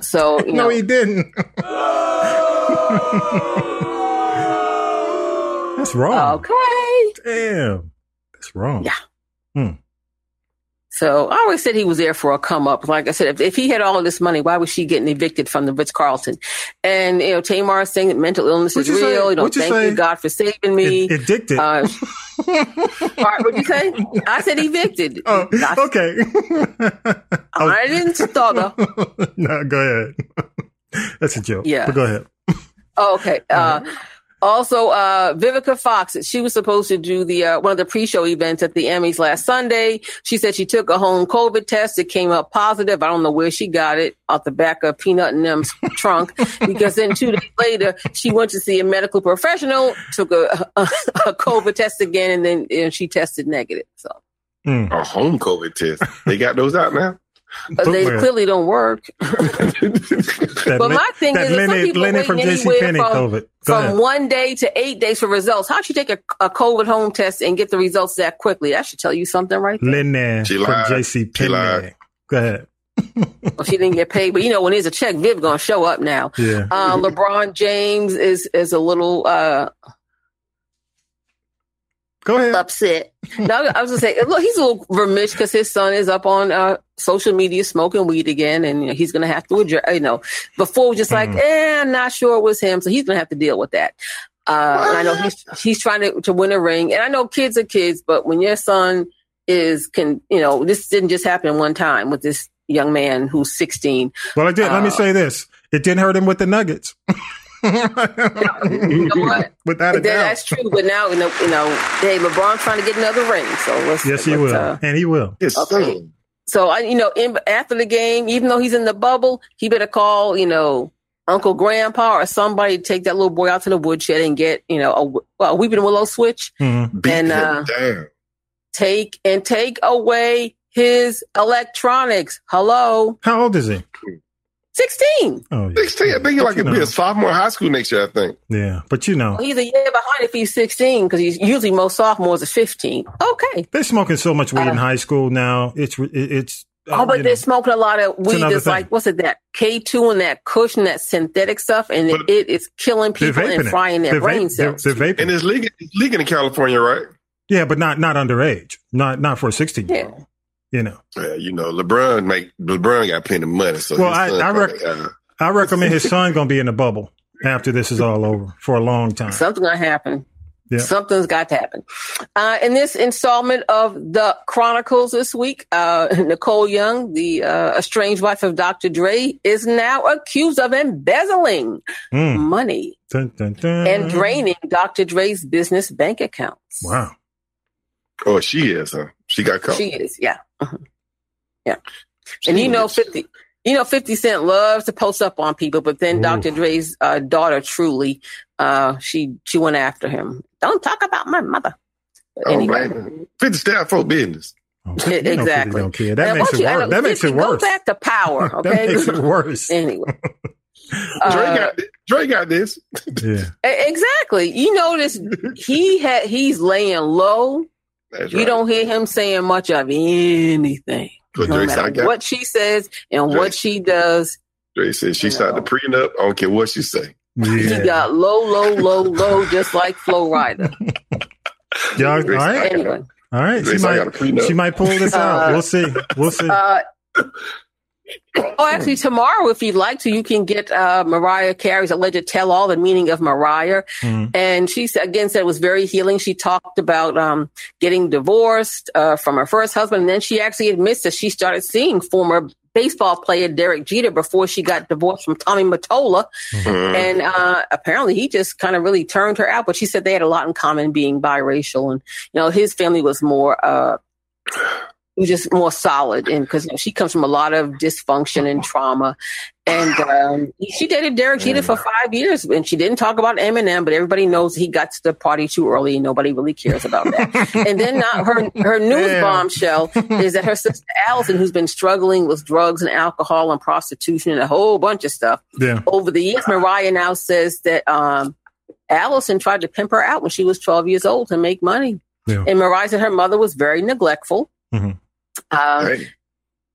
So you no, know, he didn't. That's wrong. okay. Damn. That's wrong. Yeah. Hmm. So I always said he was there for a come up. Like I said, if, if he had all of this money, why was she getting evicted from the Ritz Carlton? And you know, Tamar is saying that mental illness is you say? real. You know, What'd thank say? you God for saving me. Ad- addicted. Uh, what'd you say? I said evicted. oh, I, okay. I didn't stutter. no, go ahead. That's a joke. Yeah. But go ahead. Oh, okay. Uh, also, uh, Vivica Fox, she was supposed to do the uh, one of the pre-show events at the Emmys last Sunday. She said she took a home COVID test. It came up positive. I don't know where she got it out the back of Peanut and them's trunk. Because then two days later, she went to see a medical professional, took a, a, a COVID test again, and then you know, she tested negative. So Mm. A home COVID test. They got those out now. But they Footwear. clearly don't work. That But Lin- my thing is, if some people Lenny waiting from anywhere from- COVID. From one day to eight days for results. How'd you take a, a COVID home test and get the results that quickly? That should tell you something right there. Lenny She from lied. JC She Penney. Go ahead. Well, she didn't get paid, but you know when there's a check, Viv gonna show up now. Yeah. Uh, LeBron James is is a little uh, Go ahead. upset. No, I was gonna say, look, he's a little vermish because his son is up on uh, social media smoking weed again, and you know, he's gonna have to address. You know, before was just like, Mm. eh, I'm not sure it was him, so he's gonna have to deal with that. Uh, and I know he's he's trying to, to win a ring, and I know kids are kids, but when your son is can, you know, this didn't just happen one time with this young man who's 16. Well, I did. Let me Uh, say this. It didn't hurt him with the Nuggets. You know what? Without a That- doubt. that's true, but now you know, you know, hey, LeBron's trying to get another ring, so let's. Yes, he let's, will. uh, and he will. His Okay. son. So I, you know, in, after the game, even though he's in the bubble, he better call, you know, Uncle Grandpa or somebody to take that little boy out to the woodshed and get, you know, a, a weeping willow switch. Mhm. Beat And, him uh, down. Take and take away his electronics. Hello, How old is he? Sixteen. Oh, yeah. 16. I think he's like You a, be a sophomore in high school next year, I think. Yeah. But you know, He's a year behind if he's sixteen because he's usually most sophomores are fifteen. Okay. they're smoking so much weed in Uh, high school now. It's, it's, uh, Oh, but they're know. smoking a lot of weed another that's like, what's it, that K2 and that cushion, that synthetic stuff, and But- it is killing people and vaping it. frying their They're brain vape- they're- cells. They're vaping. And it's legal, it's legal in California, right? Yeah, but not not underage. Not not for a sixteen year old. You know. Yeah, you know, LeBron make LeBron got plenty of money. So Well, his I- I rec- probably, uh, I recommend his son gonna be in the bubble after this is all over for a long time. Something's gonna happen. Yeah. Something's got to happen. Uh, in this installment of the Chronicles this week, uh, Nicole Young, the uh, estranged wife of Dr. Dre, is now accused of embezzling Mm. money Dun, dun, dun. and draining Dr. Dre's business bank accounts. Wow. oh, she is, huh? She got caught. She is, yeah, Mhm. yeah. She And you know, rich. fifty. You know, Fifty Cent loves to post up on people, but then Ooh. Dr. Dre's uh, daughter, Truly, uh, she she went after him. Don't talk about my mother. But Oh, anyway, man. 50 staff for business. Oh, Yeah, you know exactly. Fifty don't care. That Now, makes why it don't you- I worse. That makes it worse. Go back to power, That okay? makes it worse. anyway, Dre Uh, got Dre got this. Yeah. exactly. You notice he had he's laying low. That's You right. don't hear him saying much of anything. But No Dre said, I matter what she says and Dre- what she does, Dre said she You signed the prenup. I don't care what she say. he got low, low, low, low, just like Flo Rida. Y'all, all Dre said, right. Anyway, All right. Dre She might, got a prenup. she might pull this out. Uh, We'll see. We'll see. uh, oh, actually, tomorrow, if you'd like to, you can get uh, Mariah Carey's alleged tell-all, the meaning of Mariah. Mhm. And she again said it was very healing. She talked about um, getting divorced uh, from her first husband, and then she actually admits that she started seeing former baseball player Derek Jeter before she got divorced from Tommy Mottola, Mhm. and uh, apparently he just kind of really turned her out. But she said they had a lot in common, being biracial, and you know his family was more. Uh, was just more solid and because you know, she comes from a lot of dysfunction and trauma and um, she dated Derek Jeter for five years and she didn't talk about Eminem but everybody knows he got to the party too early and nobody really cares about that and then now her her news Yeah. bombshell is that her sister Allison who's been struggling with drugs and alcohol and prostitution and a whole bunch of stuff yeah. over the years Mariah now says that um, Allison tried to pimp her out when she was 12 years old to make money Yeah. and Mariah said her mother was very neglectful Mhm. Um, Hey,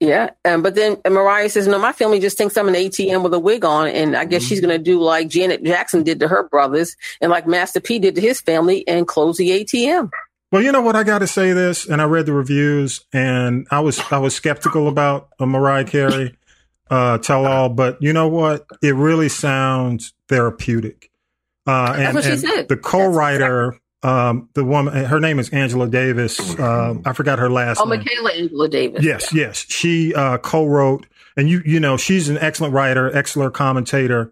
yeah, um, but then Mariah says, "No, my family just thinks I'm an ATM with a wig on, and I guess she's going to do like Janet Jackson did to her brothers, and like Master P did to his family, and close the ATM." Well, you know what? I got to say this, and I read the reviews, and I was I was skeptical about a Mariah Carey uh, tell all, but you know what? It really sounds therapeutic. Uh, and, what she and said. the co-writer, um, the woman, her name is Angela Davis. Um, I forgot her last Oh, name. Michaela Angela Davis. Yes, yes. She uh, co-wrote, and you you know she's an excellent writer, excellent commentator.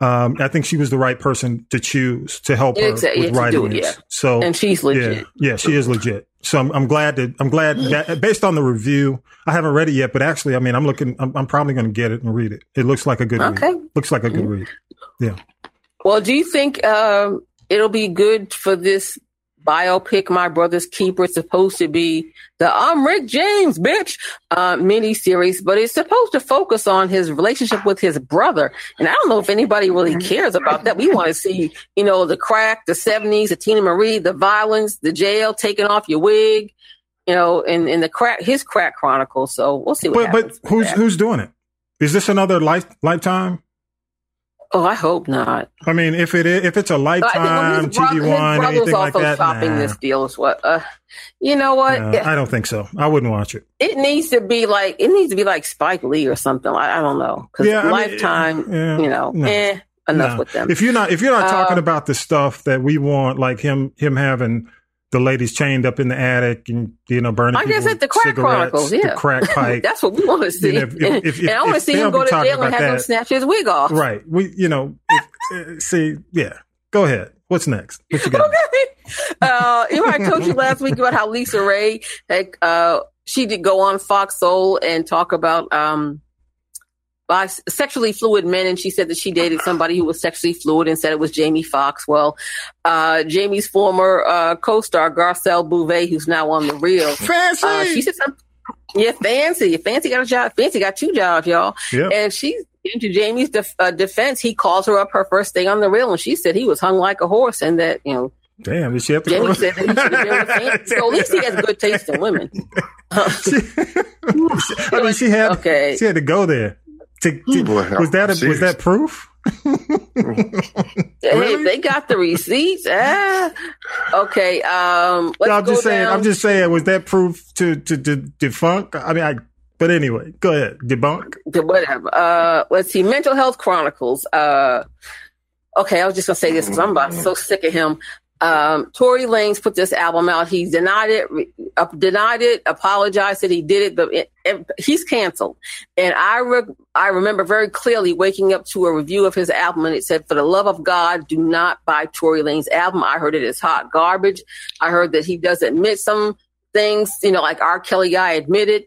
Um, I think she was the right person to choose to help her Exactly, with yeah, writing it, this. yeah. So and she's legit. yeah, yeah, she is legit. So I'm, I'm glad that I'm glad that based on the review, I haven't read it yet, but actually, I mean, I'm looking, I'm, I'm probably going to get it and read it. It looks like a good Okay. read. Looks like a good read. Yeah. Well, do you think um, it'll be good for this biopic, My Brother's Keeper? It's supposed to be the I'm Rick James, bitch, uh, mini series, but it's supposed to focus on his relationship with his brother. And I don't know if anybody really cares about that. We want to see, you know, the crack, the 70s, the Teena Marie, the violence, the jail, taking off your wig, you know, and, and the crack, his crack chronicle. So we'll see what But but who's who's doing it? Is this another life lifetime? Oh, I hope not. I mean, if it is, if it's a But I think when lifetime TV his one, anything like that, shopping nah. this deal is what. Uh, you know what? Uh, I don't think so. I wouldn't watch it. it needs to be like it needs to be like Spike Lee or something. I, I don't know because Yeah, I mean, Lifetime, yeah, you know, no. eh, enough No. with them. If you're not if you're not talking Uh, about the stuff that we want, like him him having the ladies chained up in the attic and you know burning. I guess at the Crack Chronicles, yeah, the crack pipe. That's what we want to see. know, if- if- if- and I want to see him go to jail and have him snatch his wig off. right. We you know if, uh, see yeah. Go ahead. What's next? What you got? Okay. Uh, you know, I told you last week about how LisaRaye, like, uh, she did go on Fox Soul and talk about um, bis- sexually fluid men, and she said that she dated somebody who was sexually fluid and said it was Jamie Foxx. Well, uh, Jamie's former uh, co-star Garcelle Beauvais, who's now on the Real, Fancy. uh, she said some. Yeah, fancy. Fancy got a job. Fancy got two jobs, y'all. Yep. And she's into Jamie's def- uh, defense. He calls her up her first day on the real, and she said he was hung like a horse, and that you know Damn, did she have to Jamie said that he should have been with. So at least he has good taste in women. I mean, she had Okay. she had to go there. To, to- Boy, was that a, was that proof? Hey, they got the receipts. Ah. Okay. Um, let's I'm go just saying. down. I'm just saying. Was that proof to to, to debunk? I mean, I. But anyway, go ahead. Debunk. to whatever. Uh, let's see. Mental Health Chronicles. Uh, okay, I was just gonna say this because I'm about so sick of him. Um, Tory Lanez put this album out. He denied it, re- uh, denied it, apologized that he did it, but it, it- he's canceled. And I re- I remember very clearly waking up to a review of his album, and it said, "For the love of God, do not buy Tory Lanez album." I heard it is hot garbage. I heard that he does admit some things, you know, like R. Kelly guy admitted.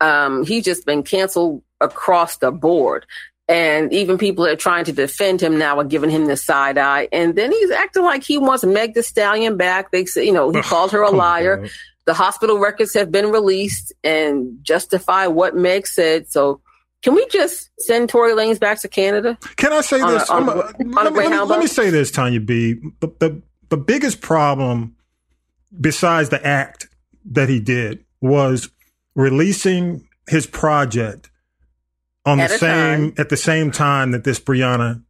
Um, he's just been canceled across the board. And even people that are trying to defend him now are giving him the side eye. And then he's acting like he wants Meg the Stallion back. They say, you know, he called her a liar. The hospital records have been released and justify what Meg said. So can we just send Tory Lanez back to Canada? Can I say this? on a- I'm a- a let, me, let, me, let me say this, Tanya B. The, the the biggest problem, besides the act that he did, was releasing his project on At the same time. at the same time that this Breonna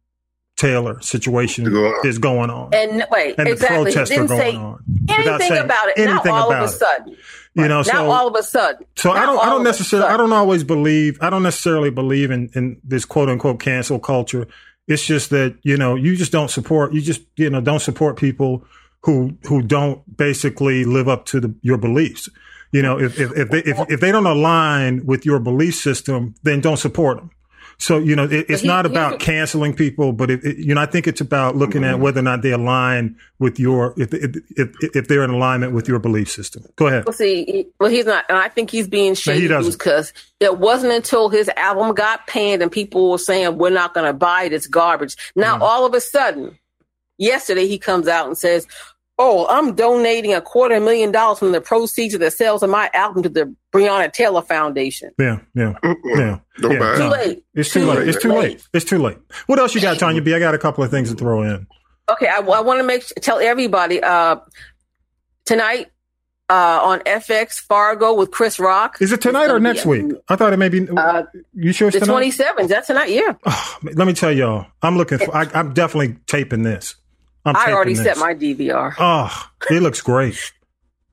Taylor situation is going on, And wait, and the exactly. He protests are didn't going say on. without anything saying about it. Now anything all of a it. sudden. You know, now so all of a sudden. So I don't. I don't necessarily. I don't always believe. I don't necessarily believe in in this quote unquote cancel culture. It's just that you know you just don't support. You just you know don't support people who who don't basically live up to the, your beliefs. You know, if if if they, if, if they don't align with your belief system, then don't support them. So you know, it, it's he- not about canceling people, but it, it- you know, I think it's about looking Mm-hmm. at whether or not they align with your if if if, if they're in alignment with your belief system. Go ahead. Well, see, well, he's not, and I think he's being shady because it wasn't until his album got panned and people were saying we're not going to buy it, it's garbage. Now, Mhm. all of a sudden, yesterday he comes out and says, "Oh, I'm donating a quarter million dollars from the proceeds of the sales of my album to the Breonna Taylor Foundation." Yeah, yeah, yeah. Don't yeah. buy. Too late. It's too, Too late. It's too late. late. It's too late. What else you got, Tanya B? I got a couple of things to throw in. Okay, I, want to make tell everybody uh, tonight uh, on FX Fargo with Chris Rock. Is it tonight or next week? I thought it may be. Uh, you sure it's the tonight? twenty seventh. That's tonight. Yeah, Oh, let me tell y'all. I'm looking for. I, I'm definitely taping this. I'm I already this. set my DVR. Oh, it looks great.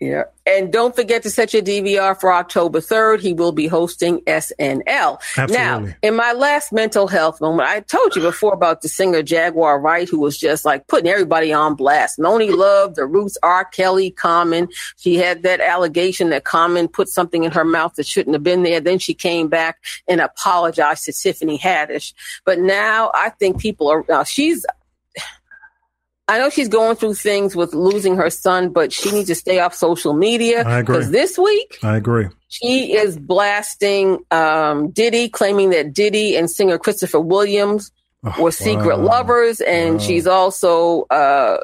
Yeah. And don't forget to set your DVR for October 3rd. He will be hosting SNL. Absolutely. Now, in my last mental health moment, I told you before about the singer Jaguar Wright, who was just like putting everybody on blast. Noni Love, the Roots, R. Kelly, Common. She had that allegation that Common put something in her mouth that shouldn't have been there. Then she came back and apologized to Tiffany Haddish. But now I think people are, now she's, I know she's going through things with losing her son, but she needs to stay off social media. I agree. Because this week, I agree. she is blasting um, Diddy, claiming that Diddy and singer Christopher Williams Oh, were secret wow. lovers. And Wow. she's also uh,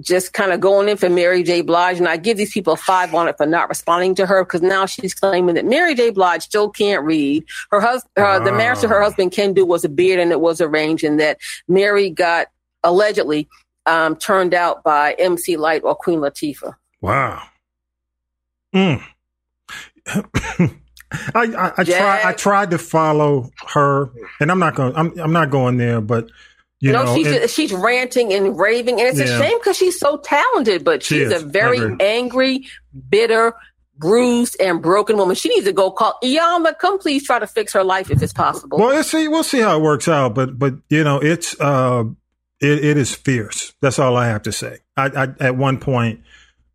just kind of going in for Mary J. Blige. And I give these people a five on it for not responding to her because now she's claiming that Mary J. Blige still can't read. Her husband, uh, the marriage to her husband, Kendu, was a beard and it was arranged, and that Mary got allegedly um, turned out by MC Lyte or Queen Latifah. Wow. Mm. I I, I try I tried to follow her, and I'm not going. I'm I'm not going there, but you no, know, she's she's ranting and raving, and it's Yeah. a shame because she's so talented, but She she's is. a very angry, bitter, bruised, and broken woman. She needs to go call Iyanla. Come, please try to fix her life if it's possible. Well, let's see. We'll see how it works out. But but you know, it's uh, it, it is fierce. That's all I have to say. I, I at one point,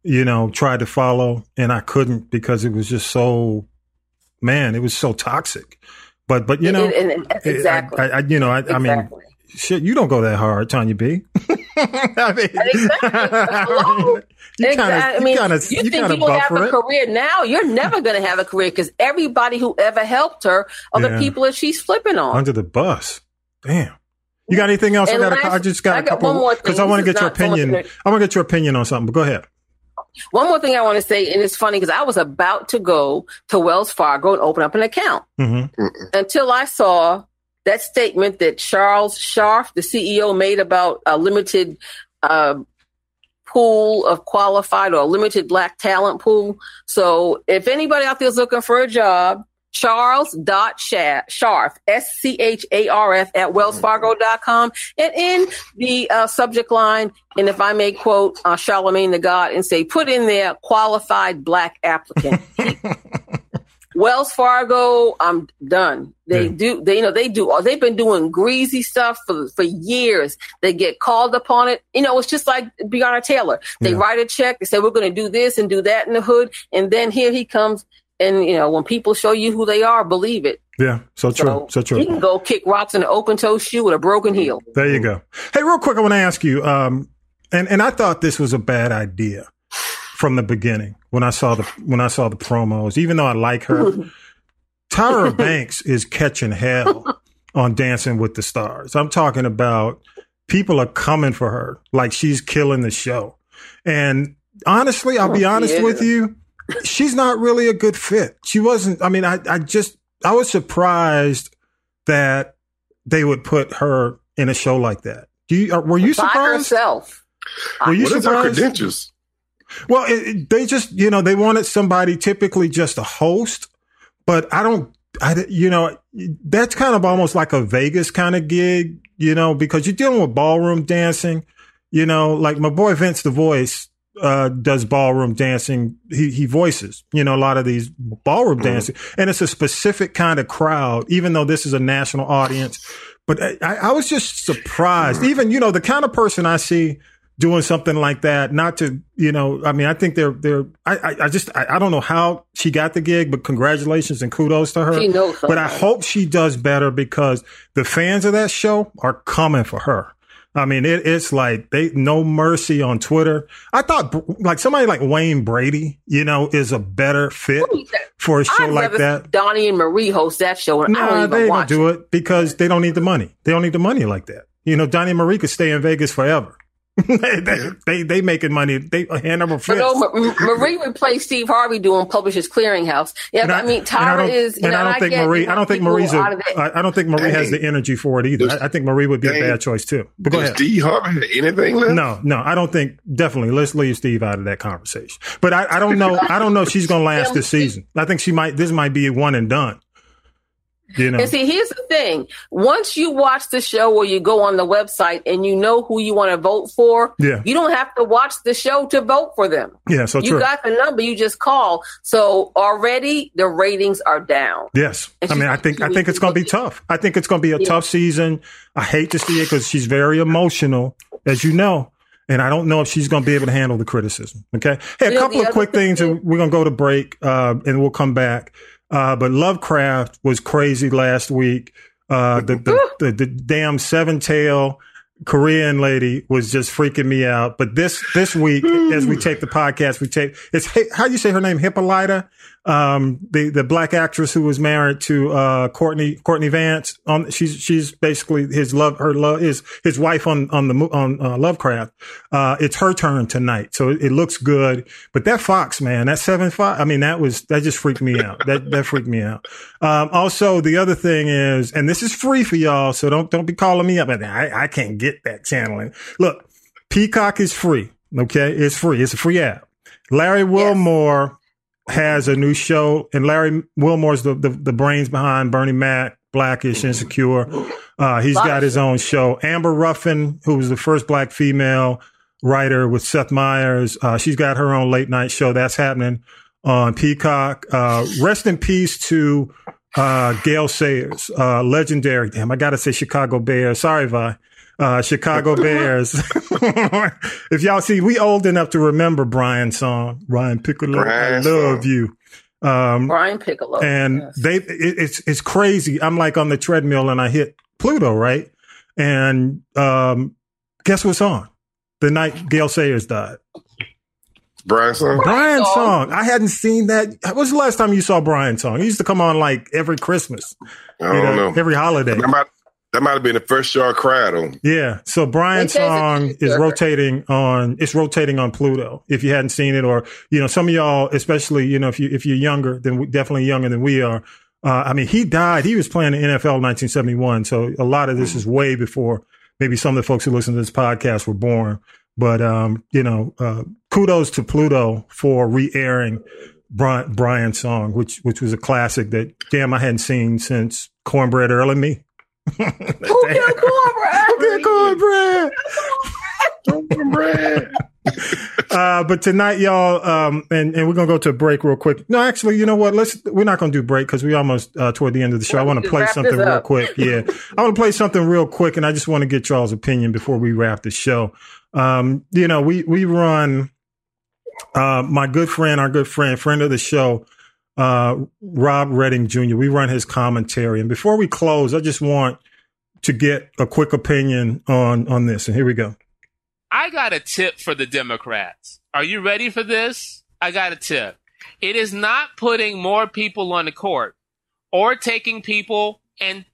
you know, tried to follow and I couldn't because it was just so, man, it was so toxic. But but you know, And- and- and- I- exactly. I, I, you know, I, I mean, shit, you don't go that hard, Tanya B. I mean, Hello? you kind Exactly. of, I mean, you kind of, you, you think kind you of have a it. career now? You're never going to have a career because everybody who ever helped her are Yeah. the people that she's flipping on. under the bus. Damn. You got anything else? And I got. Last- I just got I a got couple more because. I want to get your is so opinion. I want to get your opinion on something. But go ahead. One more thing I want to say, and it's funny because I was about to go to Wells Fargo and open up an account hmm until I saw that statement that Charles Scharf, the CEO, made about a limited uh, pool of qualified or a limited black talent pool. So if anybody out there is looking for a job, charles.scharf, S-C-H-A-R-F at wellsfargo.com. And in the uh, subject line, and if I may quote uh, Charlemagne the God and say, put in there qualified black applicant. Wells Fargo, I'm done. They do, they, you know, they do, they've been doing greasy stuff for, for years. They get called upon it. You know, it's just like Breonna Taylor. They Yeah. write a check. They say, we're going to do this and do that in the hood. And then here he comes. And, you know, when people show you who they are, believe it. Yeah, so true. So, true. He can go kick rocks in an open toe shoe with a broken heel. There you go. Hey, real quick, I want to ask you, um, and and I thought this was a bad idea from the beginning when I saw the when I saw the promos. Even though I like her, Tyra Banks is catching hell on Dancing with the Stars. I'm talking about people are coming for her like she's killing the show. And honestly, I'll be Oh, honest yeah. with you, she's not really a good fit. She wasn't. I mean, I I just I was surprised that they would put her in a show like that. Do you uh, were you By surprised? herself. Were you What is her surprised? credentials? Well, it, it- they just, you know, they wanted somebody typically just a host, but I don't, I, you know, that's kind of almost like a Vegas kind of gig, you know, because you're dealing with ballroom dancing, you know, like my boy Vince the Voice, uh, does ballroom dancing. He, he voices, you know, a lot of these ballroom dancing and it's a specific kind of crowd, even though this is a national audience. But I, I was just surprised. Even, you know, the kind of person I see doing something like that, not to, you know, I mean, I think they're, they're, I, I, I just, I, I don't know how she got the gig, but congratulations and kudos to her. She knows But I hope she does better because the fans of that show are coming for her. I mean, it, it's like they no mercy on Twitter. I thought like somebody like Wayne Brady, you know, is a better fit for a show like that. Donnie and Marie host that show, and I Nah, don't they even don't do it because they don't need the money. They don't need the money like that. You know, Donnie and Marie could stay in Vegas forever. They, they, they they making money. They hand over But fist. no, Ma- Ma- Marie would play Steve Harvey doing Publishers Clearinghouse. Yeah, And but I, mean, and I Tyra don't- is. and I don't think Marie. I don't think people Marie's. A, out of it. I I don't think Marie has the energy for it either. Does- I, I think Marie would be a bad choice too. But go Does ahead. Steve Harvey have anything left? No, no, I don't think. Definitely, let's leave Steve out of that conversation. But I, I don't know. I don't know if she's going to last this season. I think she might. This might be a one and done. You know. And see, here's the thing: once you watch the show or you go on the website and you know who you want to vote for, Yeah. you don't have to watch the show to vote for them. Yeah. So you true. got the number, you just call. So already the ratings are down. Yes. And I mean, I think I think it's going to be tough. I think it's going to be a Yeah. tough season. I hate to see it because she's very emotional, as you know, and I don't know if she's going to be able to handle the criticism. Okay. Hey, a couple of quick things, and we're going to go to break, uh, and we'll come back. Uh, but Lovecraft was crazy last week. Uh, the, the, the the damn seven tail Korean lady was just freaking me out. But this this week, as we take the podcast, we take it's how you say her name, Hippolyta, um, the the black actress who was married to uh, Courtney Courtney Vance. On she's she's basically his love her love his his wife on on the on uh, Lovecraft. Uh, it's her turn tonight, so it, it looks good. But that Fox man, that seven five, I mean that was that just freaked me out. That that freaked me out. Um, also, the other thing is, and this is free for y'all, so don't don't be calling me up. I I can't get that channeling. Look, Peacock is free. Okay, it's free. It's a free app. Larry Wilmore has a new show, and Larry Wilmore's the, the the brains behind Bernie Mac, Blackish, Insecure. Uh, he's got his own show. Amber Ruffin, who was the first black female writer with Seth Meyers, uh, she's got her own late night show that's happening on Peacock. Uh, rest in peace to uh, Gale Sayers, uh, legendary. Damn, I gotta say Chicago Bears. Sorry, Vi. Uh, Chicago Bears. if y'all see, we old enough to remember Brian's song, Brian Piccolo. Brian's I love song. you. Um, Brian Piccolo. and Yes. they it, it's it's crazy. I'm like on the treadmill and I hit Pluto, right? And um, guess what's on? The night Gale Sayers died. Brian song. Brian's song. song. I hadn't seen that. When was the last time you saw Brian's song? He used to come on like every Christmas, I don't know. every holiday. That might, that might have been the first show I cried on. Yeah. So Brian's They say it's a song is teaser. rotating on it's rotating on Pluto. If you hadn't seen it, or you know, some of y'all, especially you know, if you if you're younger, then we, definitely younger than we are. Uh, I mean, he died. He was playing the NFL in 1971, so a lot of this is way before maybe some of the folks who listen to this podcast were born. But um, you know, uh, kudos to Pluto for re-airing Brian, Brian song, which which was a classic that damn I hadn't seen since Cornbread Early Me. Who killed cornbread? cornbread. cornbread. uh, but tonight, y'all, um, and, and we're gonna go to a break real quick. No, actually, you know what? Let's we're not gonna do break because we almost uh, toward the end of the show. I want to play something real quick. Yeah, I want to play something real quick, and I just want to get y'all's opinion before we wrap the show. Um, you know, we we run uh, my good friend, our good friend, friend of the show, uh, Rob Redding Jr. We run his commentary, and before we close, I just want to get a quick opinion on on this. And here we go. I got a tip for the Democrats. Are you ready for this? I got a tip. It is not putting more people on the court or taking people and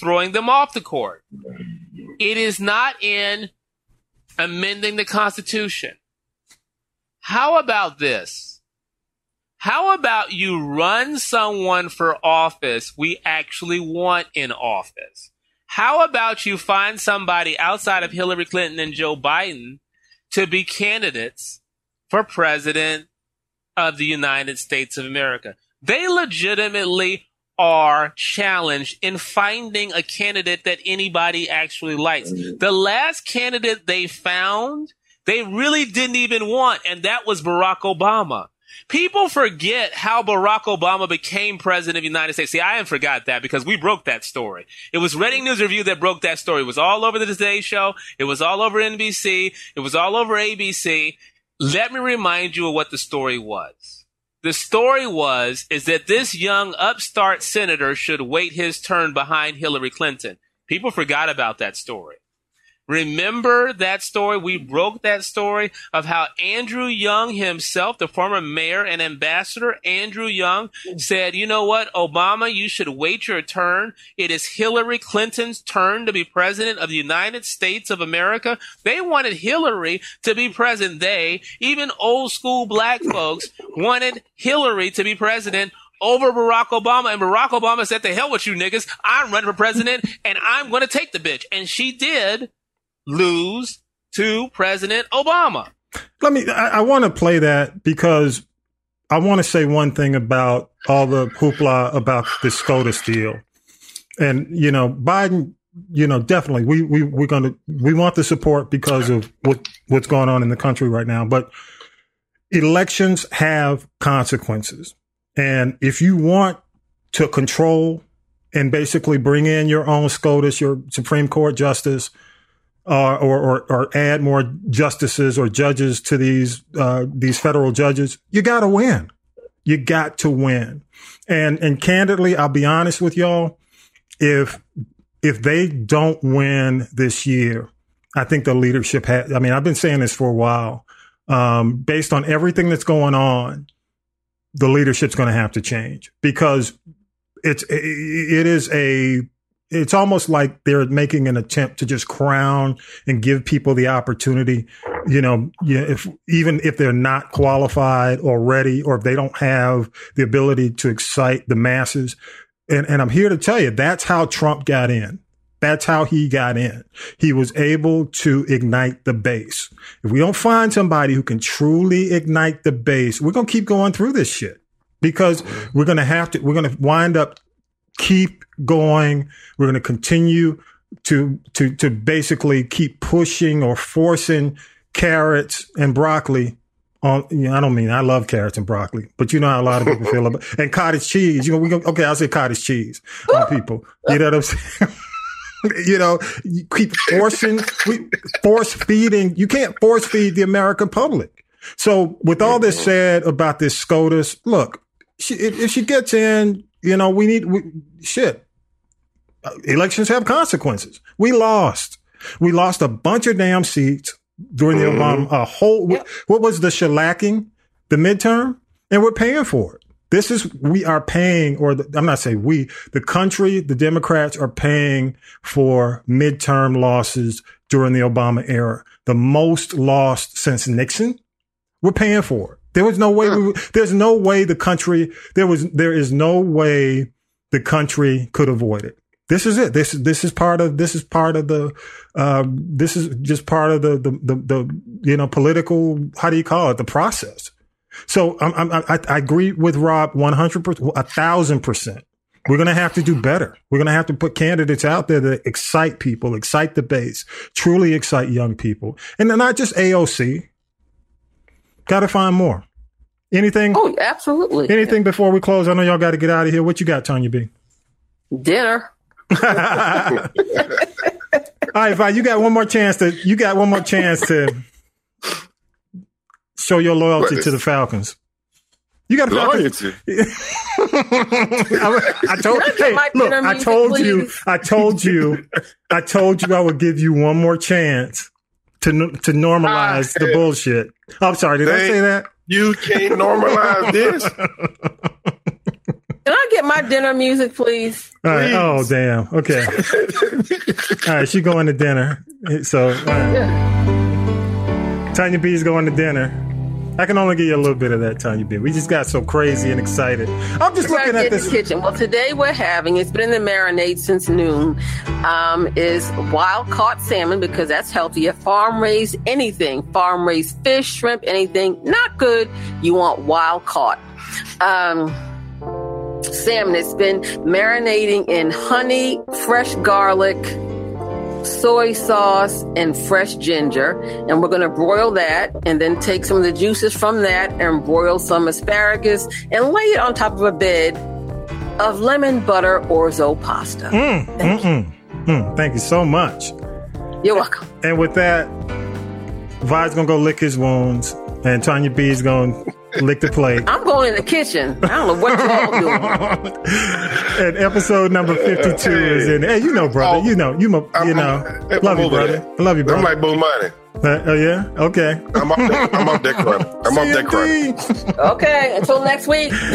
throwing them off the court. It is not in amending the Constitution. How about this? How about you run someone for office we actually want in office? How about you find somebody outside of Hillary Clinton and Joe Biden to be candidates for president of the United States of America? They legitimately are challenged in finding a candidate that anybody actually likes. Mm-hmm. The last candidate they found, they really didn't even want, and that was Barack Obama. People forget how Barack Obama became president of the United States. See, I haven't forgot that because we broke that story. It was Redding News Review that broke that story. It was all over the Today Show. It was all over NBC. It was all over ABC. Let me remind you of what the story was. The story was, is that this young upstart senator should wait his turn behind Hillary Clinton. People forgot about that story. Remember that story? We broke that story of how Andrew Young himself, the former mayor and ambassador, Andrew Young, said, you know what, Obama, you should wait your turn. It is Hillary Clinton's turn to be president of the United States of America. They wanted Hillary to be president. They, even old school black folks, wanted Hillary to be president over Barack Obama. And Barack Obama said, the hell with you niggas. I'm running for president and I'm going to take the bitch. And she did lose to President Obama. Let me, I, I want to play that because I want to say one thing about all the hoopla about the SCOTUS deal. And, you know, Biden, you know, definitely we, we, we're going to, we want the support because of what, what's going on in the country right now. But elections have consequences. And if you want to control and basically bring in your own SCOTUS, your Supreme Court justice, uh, or, or, or add more justices or judges to these uh, these federal judges, you got to win. You got to win. And and candidly, I'll be honest with y'all. If if they don't win this year, I think the leadership has. I mean, I've been saying this for a while. Um, based on everything that's going on, the leadership's going to have to change because it's it is a it's almost like they're making an attempt to just crown and give people the opportunity. You know, if even if they're not qualified or ready, or if they don't have the ability to excite the masses. And, and I'm here to tell you that's how Trump got in. That's how he got in. He was able to ignite the base. If we don't find somebody who can truly ignite the base, we're going to keep going through this shit because we're going to have to, we're going to wind up keep going. We're going to continue to to to basically keep pushing or forcing carrots and broccoli on. You know, I don't mean I love carrots and broccoli, but you know how a lot of people feel about and cottage cheese. You know, we go, okay. I'll say cottage cheese on people. You know what I'm saying? you know, you keep forcing, we, force feeding. You can't force feed the American public. So, with all this said about this SCOTUS, look, she, if, if she gets in, you know, we need we, shit. Elections have consequences. We lost. We lost a bunch of damn seats during the mm-hmm. Obama. A whole yep. what was the shellacking, the midterm, and we're paying for it. This is we are paying, or the, I'm not saying we, the country, the Democrats are paying for midterm losses during the Obama era, the most lost since Nixon. We're paying for it. There was no way. We, there's no way the country. There was. There is no way the country could avoid it. This is it. This this is part of. This is part of the. Uh, this is just part of the, the the the you know political. How do you call it? The process. So I'm, I'm, I, I agree with Rob 100%, a thousand percent. We're going to have to do better. We're going to have to put candidates out there that excite people, excite the base, truly excite young people. And not just AOC. Got to find more. Anything? Oh, absolutely. Anything before we close? I know y'all got to get out of here. What you got, Tanya B? Dinner. All right, Vi, you got one more chance to you got one more chance to show your loyalty to the Falcons. You got loyalty. I, I told hey, look, I told music, you, I told you, I told you I would give you one more chance to to normalize uh, the bullshit. Oh, I'm sorry, did I say that? You can't normalize this. Can I get my dinner music, please? All right. Oh, damn. Okay. All right. She's going to dinner. So, yeah. Tanya B's going to dinner. I can only give you a little bit of that, Tanya B. We just got so crazy and excited. I'm just looking at this kitchen. Well, today we're having it's been in the marinade since noon. Um, is wild caught salmon because that's healthier. Farm raised anything, farm raised fish, shrimp, anything not good. You want wild caught. Um, salmon. It's been marinating in honey, fresh garlic, soy sauce, and fresh ginger. And we're going to broil that and then take some of the juices from that and broil some asparagus and lay it on top of a bed of lemon butter orzo pasta. Mm, Thank, you. Mm, thank you so much. You're welcome. And with that, Vi's going to go lick his wounds, and Tanya B is going to lick the plate. I'm going in the kitchen. I don't know what you all doing. and episode number 52 is in. Hey, you know, brother. Oh, you know, you, you I'm, know. I'm, love you, brother. There. I love you, brother. I'm like Bull Money. Uh, oh yeah, okay. I'm off that. I'm off that credit. I'm off that credit. Okay, until next week. and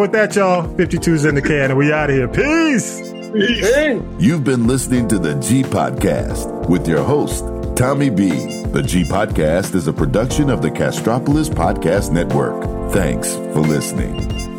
with that, y'all, 52's in the can, and we out of here. Peace. Peace. You've been listening to the G Podcast with your host Tommy B. The G Podcast is a production of the Castropolis Podcast Network. Thanks for listening.